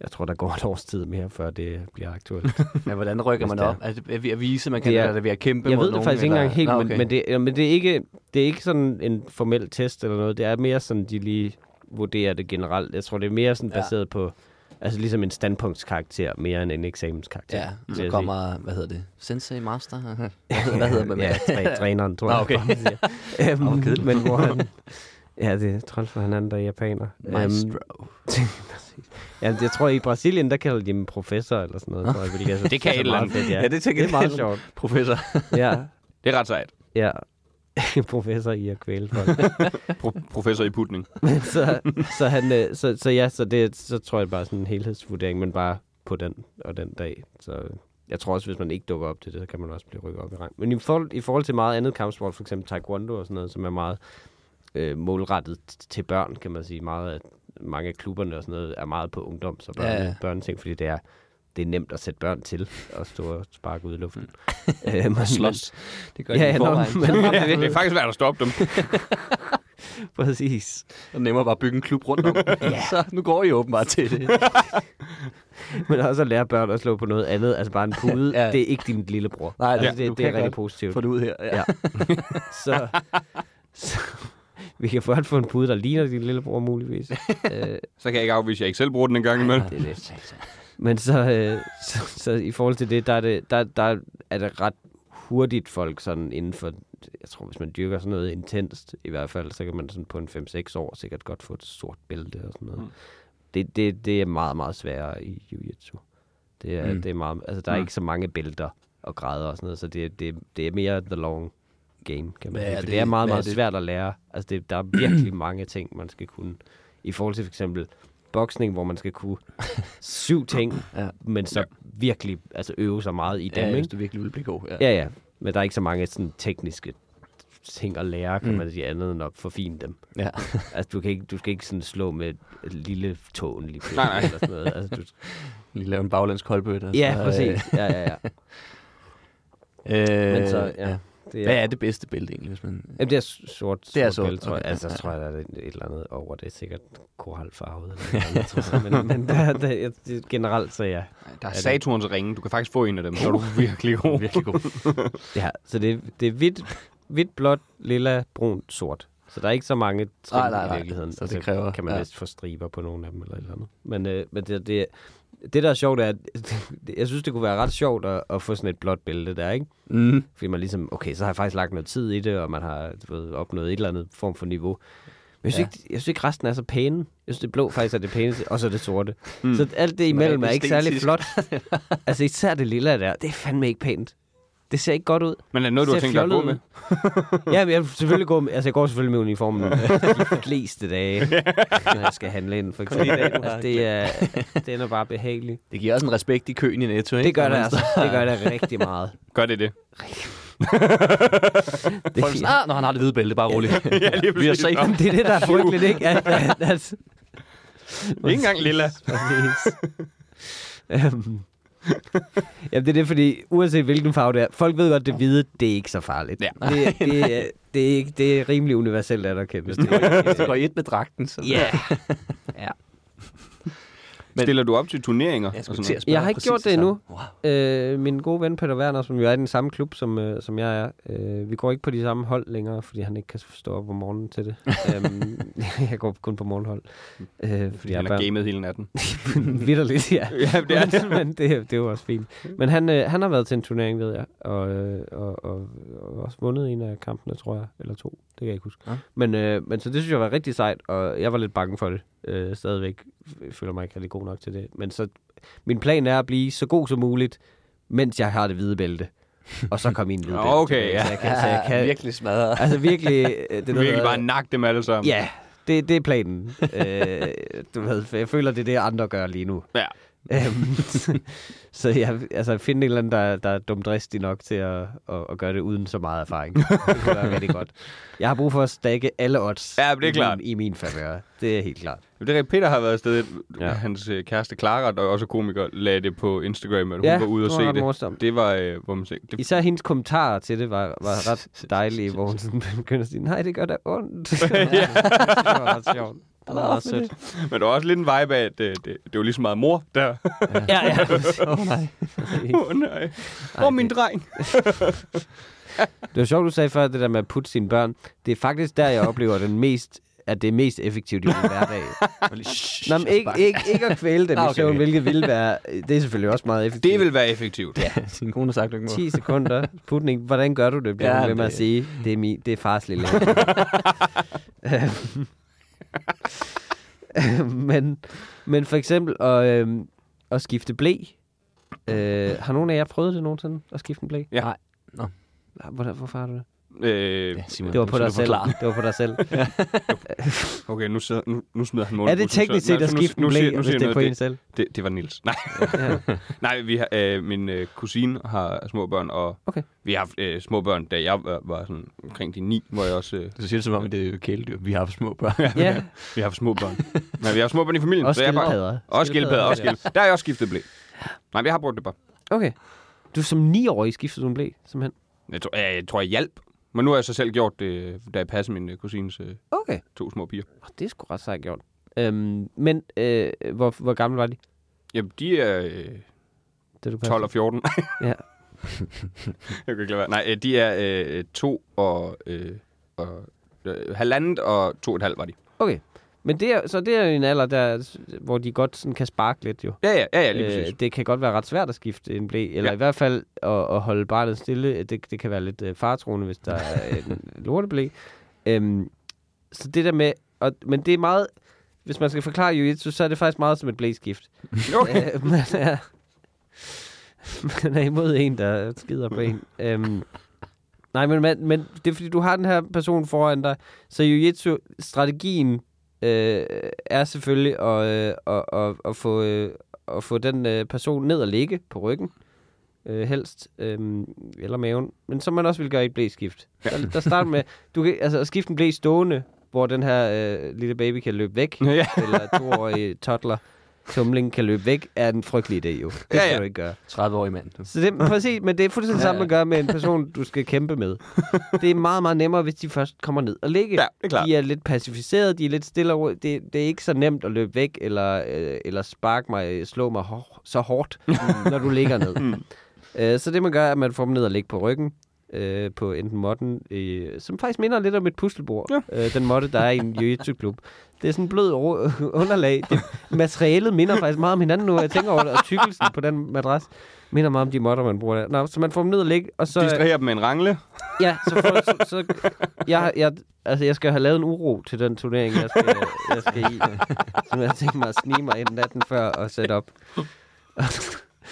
jeg tror, der går et års tid mere, før det bliver aktuelt. Men hvordan rykker man det er. op? Er det ved at vise, man kan, Det er- eller er det ved at kæmpe jeg ved det nogen, faktisk ikke engang helt, Nå, men, okay. men, det, ja, men det, er ikke, det er ikke sådan en formel test eller noget. Det er mere sådan, de lige vurderer det generelt. Jeg tror, det er mere sådan Ja. baseret på, altså ligesom en standpunktskarakter, mere end en eksamenskarakter. Ja, så jeg kommer, hvad hedder det? Sensei Master? hvad hedder, hvad hedder man? ja, træ, træneren, tror jeg. okay. man siger. Øhm, Åh, kedeligt. men hvor han... Ja, det er træls for hinanden, der er japaner. Maestro. præcis. ja, jeg tror, i Brasilien, der kalder de dem professor eller sådan noget. Tror jeg, hvilket jeg synes Det kan er et eller andet. Ja. Ja, det tænker det er jeg, meget sjovt. Professor. Ja, Det er ret sejt. ja. professor i at kvæle folk. Pro- professor i putning. Men så, så, han, øh, så, så ja, så, det, så tror jeg bare sådan en helhedsvurdering, men bare på den og den dag. Så jeg tror også, hvis man ikke dukker op til det, så kan man også blive rykket op i rang. Men i forhold, i forhold til meget andet kampsport, for eksempel taekwondo og sådan noget, som er meget øh, målrettet t- til børn, kan man sige. Meget af, mange af klubberne og sådan noget er meget på ungdoms- og børne, ja. ja. børneting, fordi det er, det er nemt at sætte børn til at stå og sparke ud i luften. øh, men, Slås. Det gør Ja, de ja, i nå, forvejen. men- Ja, det, det er faktisk svært at stoppe dem. Præcis. Er nemmere bare at bygge en klub rundt om. ja. Så nu går I åbenbart til det. Men også at lære børn at slå på noget andet. Altså bare en pude, Ja. ja. det er ikke din lillebror. Nej, altså, det- det, du det er rigtig positivt. Få det ud her. Ja. Ja. så, så vi kan godt få en pude, der ligner din lillebror muligvis. øh, Så kan jeg ikke afvise, at jeg ikke selv bruger den en gang imellem. det er det. Men så, øh, så, så, i forhold til det, der er det, der, der er det ret hurtigt folk sådan inden for, jeg tror hvis man dyrker sådan noget intenst i hvert fald, så kan man sådan på en 5-6 år sikkert godt få et sort bælte og sådan noget. Mm. Det, det, det er meget, meget sværere i jiu-jitsu. Det er, Mm. det er meget, altså der er Mm. ikke så mange bælter og grader og sådan noget, så det, det, det er mere the long game, kan man sige. det- det er meget, hvad er meget det? svært at lære. Altså det, der er virkelig mange ting, man skal kunne. I forhold til for eksempel boksning, hvor man skal kunne syv ting, Ja. ja. men så virkelig altså øve sig meget i dem. Ja, Ja, hvis du virkelig vil blive god. Ja. ja, ja. Men der er ikke så mange sådan, tekniske ting at lære, kan Mm. man sige, andet end at forfine dem. ja. Altså, du, kan ikke, du skal ikke sådan slå med et lille tåen lige pludselig. Nej, nej. Eller sådan noget. Altså, du, Lige lave en baglæns koldbøtte. ja, præcis. Ja, ja, ja. Øh, Men så, ja. Det Hvad er det bedste bælte egentlig, hvis man... Jamen, det er sort, Det er sort sort, bælte, tror jeg. okay, Altså, så tror jeg, der er et, et eller andet over det. er Sikkert koralfarvet. Eller et eller andet, tror jeg. Men, men der, der, jeg- det, generelt, så ja. Der er det- Saturns ringe. Du kan faktisk få en af dem, så er du virkelig god. Virkelig god. Ja, så det, det er hvidt, hvidt, blåt, lilla, brunt, sort. Så der er ikke så mange trin Nej, nej, nej. i virkeligheden. Så det kræver- kan man ja. ja. vist få striber på nogle af dem eller et eller andet. Men, øh, men det, det, det, der er sjovt, er, at jeg synes, det kunne være ret sjovt at, at få sådan et blåt bælte der, ikke? Mm. Fordi man ligesom, okay, så har jeg faktisk lagt noget tid i det, og man har du ved, opnået et eller andet form for niveau. Men jeg synes, Ja. ikke, jeg synes ikke, resten er så pæne. Jeg synes, det blå faktisk er det pæneste, og så det sorte. Mm. Så alt det imellem er rigtig ikke særlig flot. altså især det lille der, det er fandme ikke pænt. Det ser ikke godt ud. Men er det noget, du har tænkt dig at gå med? ja, men jeg, vil selvfølgelig gå med, altså jeg går selvfølgelig med uniformen de fleste dage, når jeg skal handle ind, for eksempel. Altså, det er, den er bare behagelig. Det giver også en respekt i køen i Netto, ikke? Det gør det altså. Det gør det rigtig meget. Gør det det? Det, Folk er sådan, ah, når han har det hvide bælte, bare roligt. ja, lige Vi har set det er det, der er frygteligt, ikke? At, at, at, Ikke engang lilla. Øhm, Jamen, det er det, fordi uanset hvilken farve det er, folk ved godt, det hvide, det er ikke så farligt. Ja. Det, det, er, det, er, ikke, det er rimelig universelt anerkendt. Hvis det går, hvis det går i et med dragten, så... Ja. ja. Men- Stiller du op til turneringer? Jeg og sådan Jeg har ikke gjort det endnu. Wow. Øh, min gode ven Peter Werner, som jo er i den samme klub, som, øh, som jeg er, øh, vi går ikke på de samme hold længere, fordi han ikke kan stå op om morgenen til det. øhm, jeg går kun på morgenhold. Øh, fordi jeg Han er har gamet hele natten. Vitterligt, ja. Ja, det er det. men, men det, det er jo også fint. Men han, øh, han har været til en turnering, ved jeg, og, øh, og, og, og også vundet en af kampene, tror jeg, eller to. Det kan jeg ikke huske. Ja. Men, øh, men så det synes jeg var rigtig sejt, og jeg var lidt bange for det. Øh, stadigvæk Jeg føler mig ikke rigtig god nok til det. Men så min plan er at blive så god som muligt, mens jeg har det hvide bælte. Og så komme i en hvide bælte. Okay, ja. Så jeg kan, så jeg kan, virkelig smadret. Altså virkelig... øh, Det, der Du virkelig bare nakke dem alle sammen. Ja, Det, det er planen. øh, du ved, for jeg føler, det er det, andre gør lige nu. Ja. Øhm, så jeg, altså, finde en eller anden, der, der er dumdristig nok til at, at, at gøre det uden så meget erfaring. Det kunne være rigtig godt. Jeg har brug for at stakke alle odds Ja, det er i, klart. Min, i min favør. Det er helt klart. Det er Peter har været afsted. Ja. Hans øh, kæreste Clara, der er også komiker, lagde det på Instagram, at hun Ja, var ude og se det. morsomt. Det var, øh, hvor man tænkte, det, Især hendes kommentarer til det var, var ret dejlige, hvor hun sådan begyndte at sige, nej, det gør da ondt. det var ret sjovt. Det var ret sødt. men der var også lidt en vibe af, at det, det, det var lige så meget mor der. Ja, ja. Åh oh, nej. Åh oh, nej. Åh, oh, min det- dreng. Det var sjovt, du sagde før, det der med at putte sine børn. Det er faktisk der, jeg oplever den mest, at det er mest effektivt i min hverdag. Nå, men ikke, ikke, ikke at kvæle dem Ah, i okay. søvn, hvilket ville være... Det er selvfølgelig også meget effektivt. Det vil være effektivt. Ja. Sin kone har sagt, du ikke må. 10 sekunder. Putning. Hvordan gør du det? Bliver Ja, ja, ved med at det- sige. Det er, mi, det er fars lille. men, men for eksempel at, øhm, at skifte blæ. Øh, har nogen af jer prøvet det nogensinde, at skifte en blæ? Ja. Nej. Nå. Hvor, hvorfor har du det? Øh, Ja, Simon, Det var nu på dig selv. forklare. Det var på dig selv. okay, nu, sidder, nu, nu smider han munden. er det teknisk set at skifte en blæ, hvis det er på en selv? Det, det var Nils. Nej, Ja. Nej vi har, øh, min øh, kusine har små børn, og Okay. vi har haft øh, små børn, da jeg var, var sådan omkring de ni, hvor jeg også... Øh, Du siger det som om, det er jo kæledyr. Vi har haft små børn. ja. vi har haft små børn. Nej, vi har små børn i familien. Også så skildpadder. Også skildpadder, også ja. skildpadder. Der har jeg også skiftet blæ. Nej, vi har brugt det bare. Okay. Du er som 9-årig skiftede du en blæ, simpelthen? Jeg tror, jeg, jeg, tror, jeg hjalp. Men nu har jeg så selv gjort det, da jeg passede min øh, kusines øh, Okay. to små piger. Oh, det er sgu ret sejt gjort. Øhm, men øh, hvor, hvor gammel var de, Jamen, de er øh, da du 12 og 14. Ja. jeg kan ikke lade være. Nej, øh, de er øh, to og, øh, og øh, halvandet og to og et halvt var de. Okay. Men det er, så det er jo en alder, der, hvor de godt sådan kan sparke lidt jo. Ja, ja, ja, ja lige præcis. det kan godt være ret svært at skifte en blæ, eller Ja. i hvert fald at, at holde barnet stille. Det, det kan være lidt øh, faretroende, hvis der er en lorteblæ. Øhm, så det der med, og, men det er meget, hvis man skal forklare jiu-jitsu, så er det faktisk meget som et blæskift. Okay. Øh, man, er, man er imod en, der skider på en. Øhm, nej, men, man, men det er fordi, du har den her person foran dig. Så jiu-jitsu-strategien øh, er selvfølgelig at, øh, at, at, at, få, øh, at få den øh, person ned og ligge på ryggen. Øh, helst. Øh, eller maven. Men som man også vil gøre i et blæskift. Der, der starter med, du kan altså skifte en blæ stående, hvor den her øh, lille baby kan løbe væk Ja. eller toårig toddler, tumling kan løbe væk, er en frygtelig idé jo. Det Ja, skal ja. du ikke gøre. 30-årig mand. Du. Så det er præcis, men det er fuldstændig samme at gøre med en person, du skal kæmpe med. Det er meget, meget nemmere, hvis de først kommer ned og ligge. Ja, det er klart. De er lidt pacificeret, de er lidt stille og roligt. det, det er ikke så nemt at løbe væk, eller, øh, eller sparke mig, slå mig hår, så hårdt, når du ligger ned. øh, så det man gør, er, at man får dem ned og ligge på ryggen, øh, på enten måtten, øh, som faktisk minder lidt om et puslebord. Ja. Øh, den måtte, der er i en jiu-jitsu-klub. Det er sådan en blød ro- underlag. Det, materialet minder faktisk meget om hinanden nu, jeg tænker over det, og tykkelsen på den madras minder meget om de måtter, man bruger der. Nå, så man får dem ned og ligge, og så... Distraherer dem med en rangle. Ja, så, for, så, så jeg, jeg, altså, jeg skal have lavet en uro til den turnering, jeg skal, jeg skal i. Så jeg tænker mig at snige mig ind natten før og sætte op.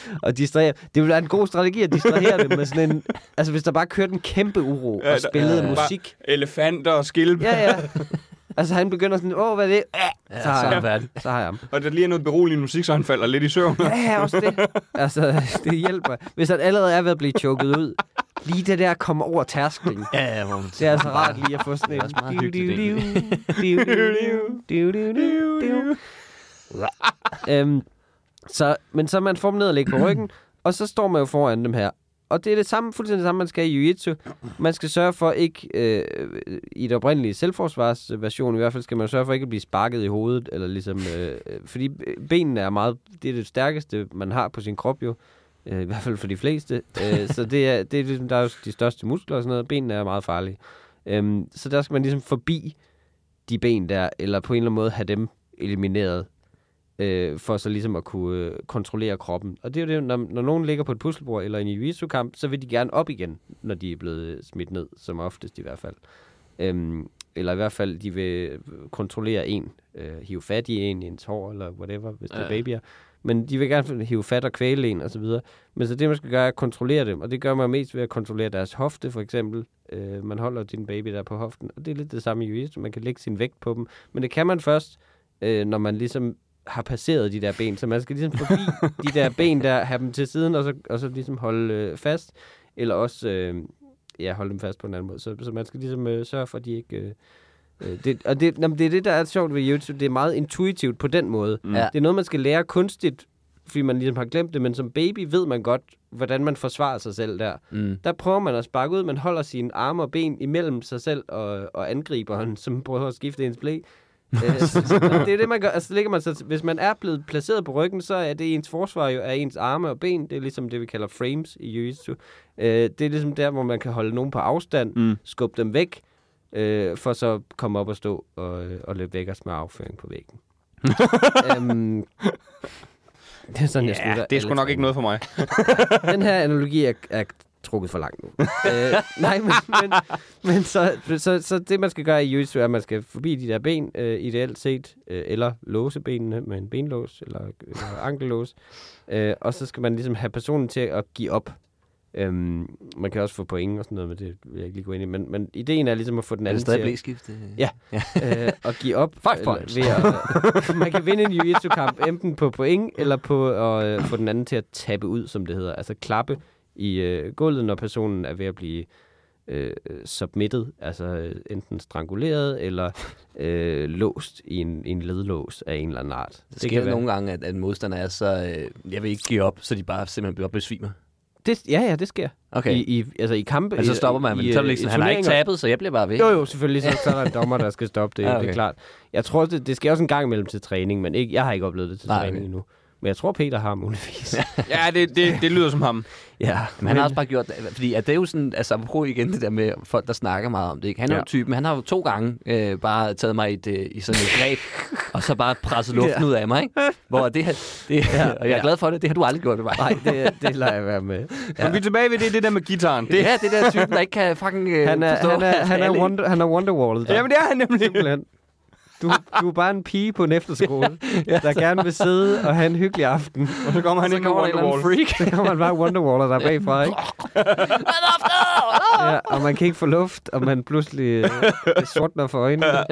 og distrahere. Det vil være en god strategi at distrahere dem med sådan en... Altså, hvis der bare kørte en kæmpe uro Ja, og spillede ja, ja. musik. Elefanter og skilp. Ja, ja. Altså, han begynder sådan, åh, hvad er det? Ja, så, har jeg, færdig. så har jeg ham. Og der lige er noget beroligende musik, så han falder lidt i søvn. Ja, ja, også det. Altså, det hjælper. Hvis han allerede er ved at blive choket ud, lige det der kommer over tærsklen. Ja, ja, hvor Det er altså rart lige at få sådan en... Det er også meget hyggeligt. Øhm, så, men så man får dem ned og ligger på ryggen, og så står man jo foran dem her. Og det er det samme, fuldstændig det samme, man skal i jiu-jitsu. Man skal sørge for ikke, øh, i det oprindelige selvforsvarsversion i hvert fald, skal man sørge for ikke at blive sparket i hovedet, eller ligesom, øh, øh, fordi benene er meget, det er det stærkeste, man har på sin krop jo. Øh, I hvert fald for de fleste. Øh, så det er, det er ligesom, der er jo de største muskler og sådan noget. Benene er meget farlige. Øh, så der skal man ligesom forbi de ben der, eller på en eller anden måde have dem elimineret, øh, for så ligesom at kunne øh, kontrollere kroppen. Og det er jo det, når, når nogen ligger på et puslebord eller i en jiu-jitsu-kamp, så vil de gerne op igen, når de er blevet øh, smidt ned, som oftest i hvert fald. Øhm, eller i hvert fald, de vil kontrollere en, øh, hive fat i en, i en tår, eller whatever, hvis det er Ja. babyer. Men de vil gerne hive fat og kvæle en, og så videre. Men så det, man skal gøre, er at kontrollere dem, og det gør man mest ved at kontrollere deres hofte, for eksempel. Øh, man holder din baby der på hoften, og det er lidt det samme i jiu Man kan lægge sin vægt på dem, men det kan man først, øh, når man ligesom har passeret de der ben. Så man skal ligesom forbi de der ben der, have dem til siden, og så, og så ligesom holde øh, fast, eller også øh, ja, holde dem fast på en anden måde. Så, så man skal ligesom øh, sørge for, at de ikke... Øh, øh, det, og det, jamen, det er det, der er sjovt ved YouTube. Det er meget intuitivt på den måde. Mm. Ja. Det er noget, man skal lære kunstigt, fordi man ligesom har glemt det, men som baby ved man godt, hvordan man forsvarer sig selv der. Mm. Der prøver man at sparke ud, man holder sine arme og ben imellem sig selv og, og angriberen, som prøver at skifte ens blæ. Øh, så, så det er det, man gør. Altså, ligger man så, hvis man er blevet placeret på ryggen, så er det ens forsvar jo af ens arme og ben. Det er ligesom det, vi kalder frames i jiu-jitsu. Øh, det er ligesom der, hvor man kan holde nogen på afstand, Mm. skubbe dem væk, øh, for så komme op og stå og, øh, og løbe væk og smøre afføring på væggen. øhm, det er sådan, jeg Ja, slutter det er sgu nok ikke noget for mig. den her analogi er, er trukket for langt nu. øh, nej, men, men, men så, så, så det, man skal gøre i jiu er, at man skal forbi de der ben, øh, ideelt set, øh, eller låse benene med en benlås, eller, eller ankellås. Øh, og så skal man ligesom have personen til at give op. Øhm, man kan også få point og sådan noget, men det vil jeg ikke lige gå ind i. Men, men ideen er ligesom at få den Er anden det stadig til at- øh? Ja. øh, at give op. Five points. Ved at, man kan vinde en jiu-jitsu-kamp enten på point, eller på at øh, få den anden til at tabe ud, som det hedder. Altså klappe i øh, gulvet, når personen er ved at blive øh, submitted, altså øh, enten stranguleret eller øh, låst i en, i en ledlås af en eller anden art. Det sker det nogle gange, at, at modstander er så... Øh, jeg vil ikke give op, så de bare simpelthen bliver besvimer. Det, ja, ja, det sker. Okay. I, i, altså i kampe. Men så stopper man, men i, så det sådan, han har ikke tabet, så jeg bliver bare ved. Jo, jo, selvfølgelig. Så, så er der en dommer, der skal stoppe det. Ja, okay. Det okay. er klart. Jeg tror, det, det sker også en gang imellem til træning, men ikke, jeg har ikke oplevet det til Nej, træning okay. endnu. Men jeg tror, Peter har muligvis. Ja, det, det, det lyder som ham. ja, Men han har også bare gjort det, fordi at det er jo sådan, altså apropos igen det der med folk, der snakker meget om det, ikke? Han er Ja. jo typen, han har jo to gange øh, bare taget mig i, et, øh, i sådan et greb, og så bare presset luften Ja. ud af mig, ikke? Hvor det, her, det ja, og jeg er ja. glad for det, det har du aldrig gjort med mig. Nej, det, det lader jeg være med. Ja. Men vi er tilbage ved det, det der med gitaren. Det, Det er det der typen, der ikke kan fucking øh, Han er, forstå, han er, han er, alle- wonder, han er Wonderwallet. der. jamen, det er han nemlig. Simpelthen. Du, du er bare en pige på en efterskole, der gerne vil sidde og have en hyggelig aften. Og så kommer han så ind med Wonderwall. freak. Så kommer man bare Wonderwaller der bagfra, ikke? Ja, og man kan ikke få luft, og man pludselig øh, sortner for øjnene.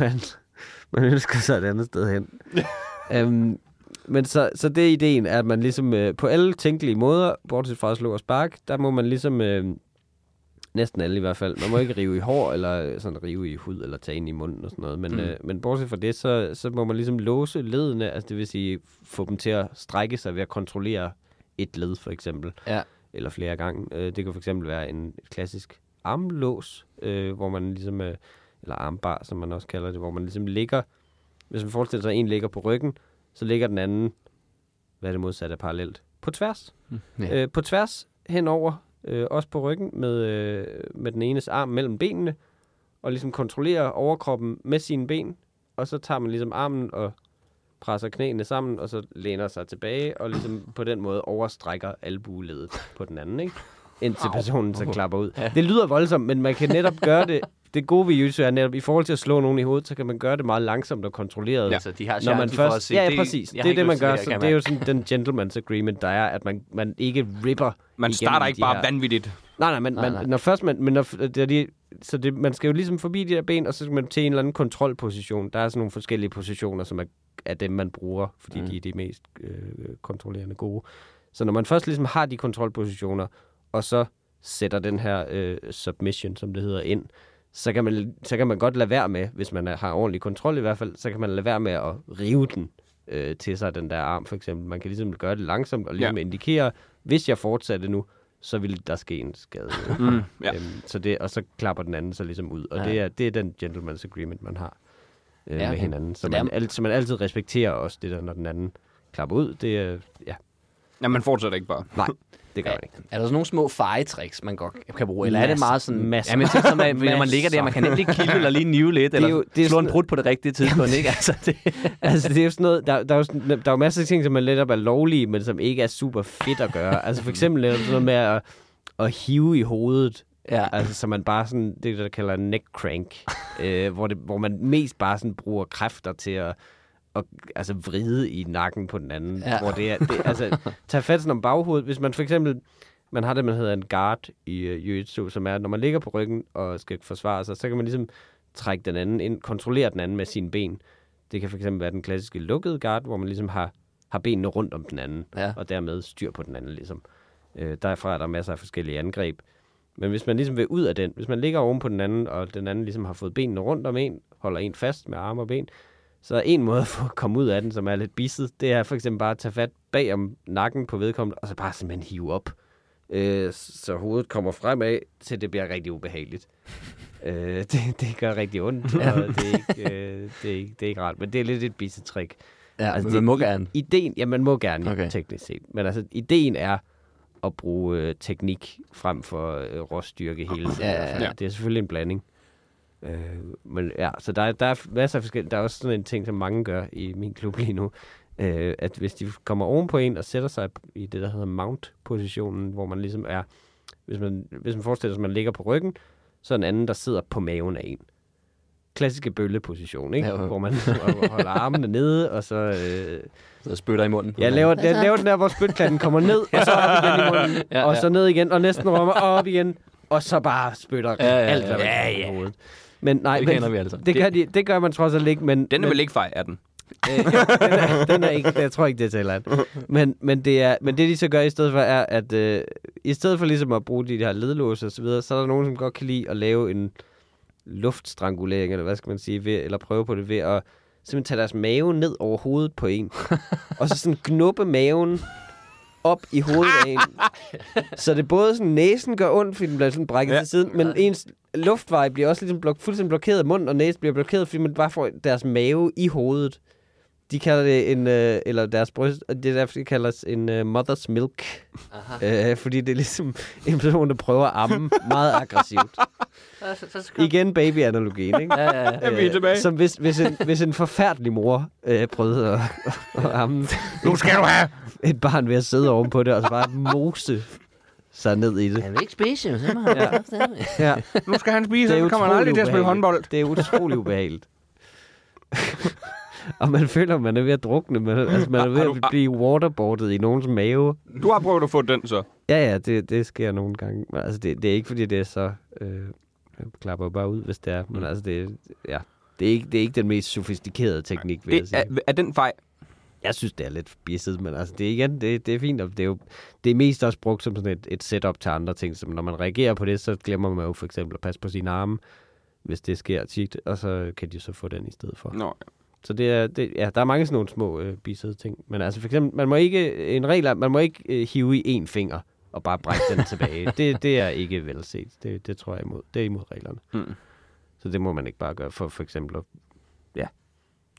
man, man ønsker sig et andet sted hen. um, men så, så det er ideen, at man ligesom øh, på alle tænkelige måder, bortset fra at slå og spark, der må man ligesom, øh, næsten alle i hvert fald, man må ikke rive i hår, eller øh, sådan rive i hud, eller tage ind i munden og sådan noget. Men, Mm. mm. øh, men bortset fra det, så, så må man ligesom låse ledene, altså det vil sige, få dem til at strække sig ved at kontrollere et led, for eksempel. Ja. Eller flere gange. Øh, det kan for eksempel være en klassisk armlås, øh, hvor man ligesom, øh, eller armbar, som man også kalder det, hvor man ligesom ligger, hvis man forestiller sig, at en ligger på ryggen, så ligger den anden, hvad er det modsatte parallelt, på tværs. Ja. Øh, på tværs henover, øh, også på ryggen, med, øh, med den enes arm mellem benene, og ligesom kontrollerer overkroppen med sine ben, og så tager man ligesom armen og presser knæene sammen, og så læner sig tilbage, og ligesom på den måde overstrækker albueledet på den anden, ikke? Indtil personen så klapper ud. Ja. Det lyder voldsomt, men man kan netop gøre det, det gode ved jiu er netop, i forhold til at slå nogen i hovedet, så kan man gøre det meget langsomt og kontrolleret. Altså, de har Når man for først, at se, ja, ja, præcis. Det har er det, man gør. det, Så det er jo sådan den gentleman's agreement, der er, at man, man ikke ripper Man starter ikke bare her- vanvittigt. Nej, nej, men Nej, man, nej. når først man, men når, det er de, så det, man skal jo ligesom forbi de der ben, og så skal man til en eller anden kontrolposition. Der er sådan nogle forskellige positioner, som er, er dem, man bruger, fordi Mm. de er de mest øh, kontrollerende gode. Så når man først ligesom har de kontrolpositioner, og så sætter den her øh, submission, som det hedder, ind, så kan, man, så kan man godt lade være med, hvis man har ordentlig kontrol i hvert fald, så kan man lade være med at rive den øh, til sig, den der arm for eksempel. Man kan ligesom gøre det langsomt og ligesom Ja. indikere, hvis jeg fortsatte nu, så vil der ske en skade. Mm, ja. Øhm, så det, og så klapper den anden så ligesom ud. Og Ja. det, er, det er den gentleman's agreement, man har øh, Ja, ja, med okay. hinanden. Så Så det er- man, al, så man altid respekterer også det der, når den anden klapper ud. Det er, ja, Ja, man fortsætter ikke bare. nej, det gør man ikke. er der sådan nogle små fejetricks, man godt kan bruge? Eller er det Masser- meget sådan... masser. Ja, men jeg tænker, sådan, at, når man Masser. ligger der, man kan nemlig kilde eller lige nive lidt, er eller jo- det er slå en sådan- brud på det rigtige tidspunkt, ikke? Altså, det, altså, det er jo sådan noget, der, der, er jo sådan, der er jo masser af ting, som er lidt er lovlige, men som ikke er super fedt at gøre. Altså for eksempel netop sådan noget med at, at hive i hovedet. ja. Altså, så man bare sådan, det der kalder en neck crank, øh, hvor, det, hvor man mest bare sådan bruger kræfter til at, at altså vride i nakken på den anden. Ja. Hvor det er, det, altså, tage fat sådan om baghovedet. Hvis man for eksempel, man har det, man hedder en guard i uh, jiu-jitsu, som er, når man ligger på ryggen og skal forsvare sig, så kan man ligesom trække den anden ind, kontrollere den anden med sine ben. Det kan fx være den klassiske lukkede guard, hvor man ligesom har, har benene rundt om den anden, Ja. og dermed styr på den anden ligesom. Øh, derfra er der masser af forskellige angreb. Men hvis man ligesom vil ud af den, hvis man ligger oven på den anden, og den anden ligesom har fået benene rundt om en, holder en fast med arme og ben, så en måde at få komme ud af den, som er lidt bisset, det er for eksempel bare at tage fat bag om nakken på vedkommende, og så bare simpelthen hive op. Øh, så hovedet kommer fremad, til det bliver rigtig ubehageligt. øh, det, det gør rigtig ondt, og det er, ikke, øh, det, er ikke, det er ikke rart. Men det er lidt et bisset trick. Ja, Altså, altså, det- man må gerne. Ideen, ja, man må gerne okay. Teknisk set. Men altså, ideen er at bruge øh, teknik frem for øh, råstyrke hele tiden. Ja, ja, ja. Det er selvfølgelig en blanding. Øh, men ja, så der, er- der er masser af forskellige... Der er også sådan en ting, som mange gør i min klub lige nu. Øh, at hvis de kommer oven på en og sætter sig i det, der hedder mount-positionen, hvor man ligesom er... Hvis man, hvis man forestiller sig, at man ligger på ryggen, så er en anden, der sidder på maven af en. Klassiske bølleposition, ikke? Ja. Hvor man holder armene nede, og så... Øh, Så spytter i munden. jeg laver, jeg laver den der, hvor spytklatten kommer ned, og så op igen i munden, Ja, og ja. så ned igen, og næsten rummer op igen, og så bare spytter Ja, ja, alt, hvad man ja, ja. Men nej, Det men, kender vi alle sammen. det, gør de, det gør man trods alt ikke, men... Den er men, vel ikke fej, er den? Øh, den, er, den er ikke, jeg tror ikke, det tæller. Men, men, det er, men det, de så gør i stedet for, er, at øh, i stedet for ligesom at bruge de her ledlåse og så videre, så er der nogen, som godt kan lide at lave en luftstrangulering, eller hvad skal man sige, ved, eller prøve på det ved at simpelthen tage deres mave ned over hovedet på en, og så sådan knuppe maven op i hovedet af en. Så det både sådan, næsen gør ondt, fordi den bliver sådan brækket ja. Til siden, men ens luftvej bliver også ligesom blok- fuldstændig blokeret, munden og næsen bliver blokeret, fordi man bare får deres mave i hovedet. De kalder det en, øh, eller deres bryst, og det er derfor, det kaldes en øh, mother's milk. Øh, fordi det er ligesom en person, der prøver at amme meget aggressivt. Igen baby-analogien, ikke? Ja, ja, ja. Er tilbage. Som hvis, hvis, en, hvis en forfærdelig mor øh, prøvede at, at amme Nu skal du have! et barn ved at sidde ovenpå det, og så bare mose sig ned i det. Han vil ikke spise, jo. Så må han Ja. ja. Ja, Nu skal han spise, Det er så kommer han aldrig til at spille håndbold. det er utrolig ubehageligt. og man føler, man er ved at drukne. Man, altså, man er ved at blive waterboardet i nogens mave. Du har prøvet at få den så. Ja, ja, det, det sker nogle gange. Altså, det, det er ikke, fordi det er så... Øh, jeg klapper bare ud, hvis det er. Men altså, det, ja, det, er ikke, det er ikke den mest sofistikerede teknik, vil jeg Det sige. er, er den fej. Jeg synes, det er lidt bisset, men altså, det er igen, det, det er fint, og det er jo det er mest også brugt som sådan et, et setup til andre ting, som når man reagerer på det, så glemmer man jo for eksempel at passe på sine arme, hvis det sker tit, og så kan de så få den i stedet for. Nå, Så det er, det, ja, der er mange sådan nogle små øh, bissede ting, men altså for eksempel, man må ikke, en regel er, man må ikke øh, hive i én finger og bare brække den tilbage. Det, det er ikke velset. Det, det tror jeg er imod. Det er imod reglerne. Mm. Så det må man ikke bare gøre for for eksempel at, ja,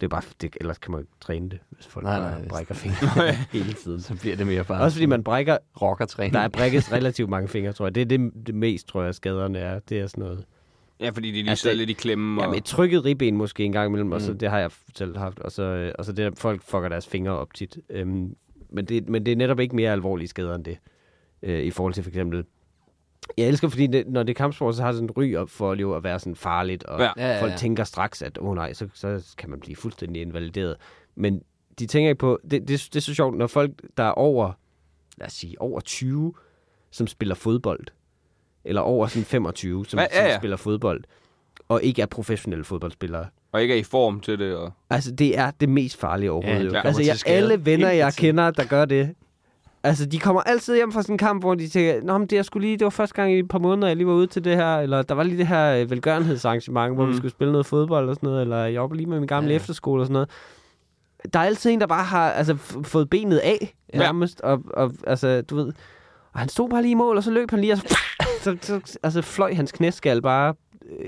det er bare, det, ellers kan man ikke træne det, hvis folk Nej, bare brækker fingre hele tiden. Så bliver det mere bare Også fordi man brækker, rockertræning. der er brækket relativt mange fingre, tror jeg. Det er det, det mest, tror jeg, skaderne er. Det er sådan noget. Ja, fordi de lige Altså, sidder lidt i klemme. Og... Jamen, et trykket ribben måske en gang imellem, og så Mm. det har jeg selv haft, og så, øh, og så det, at folk fucker deres fingre op tit. Øhm, men, det, men det er netop ikke mere alvorlige skader end det, øh, i forhold til for eksempel... Jeg elsker, fordi det, når det er kampsport, så har det sådan en ry op for jo at være sådan farligt, og Ja. ja. Ja, ja, folk ja. tænker straks, at åh oh, nej, så, så kan man blive fuldstændig invalideret. Men de tænker ikke på... Det, det, det er så sjovt, når folk, der er over, lad os sige, over 20, som spiller fodbold, eller over sådan 25, som, Ja, ja, ja, ja, ja. som spiller fodbold, og ikke er professionelle fodboldspillere, og ikke er i form til det. Og... Altså, det er det mest farlige overhovedet. Ja, Ja, altså, jeg, alle venner, jeg kender, der gør det. Altså, de kommer altid hjem fra sådan en kamp, hvor de tænker, Nå, men det, er sgu lige, det var første gang i et par måneder, jeg lige var ude til det her, eller der var lige det her øh, velgørenhedsarrangement, hvor Mm. vi skulle spille noget fodbold og sådan noget, eller jeg var lige med min gamle Ja. ja. efterskole og sådan noget. Der er altid en, der bare har altså, f- fået benet af, Ja. nærmest, og, og altså, du ved, og han stod bare lige i mål, og så løb han lige, og så, så, så altså, fløj hans knæskal bare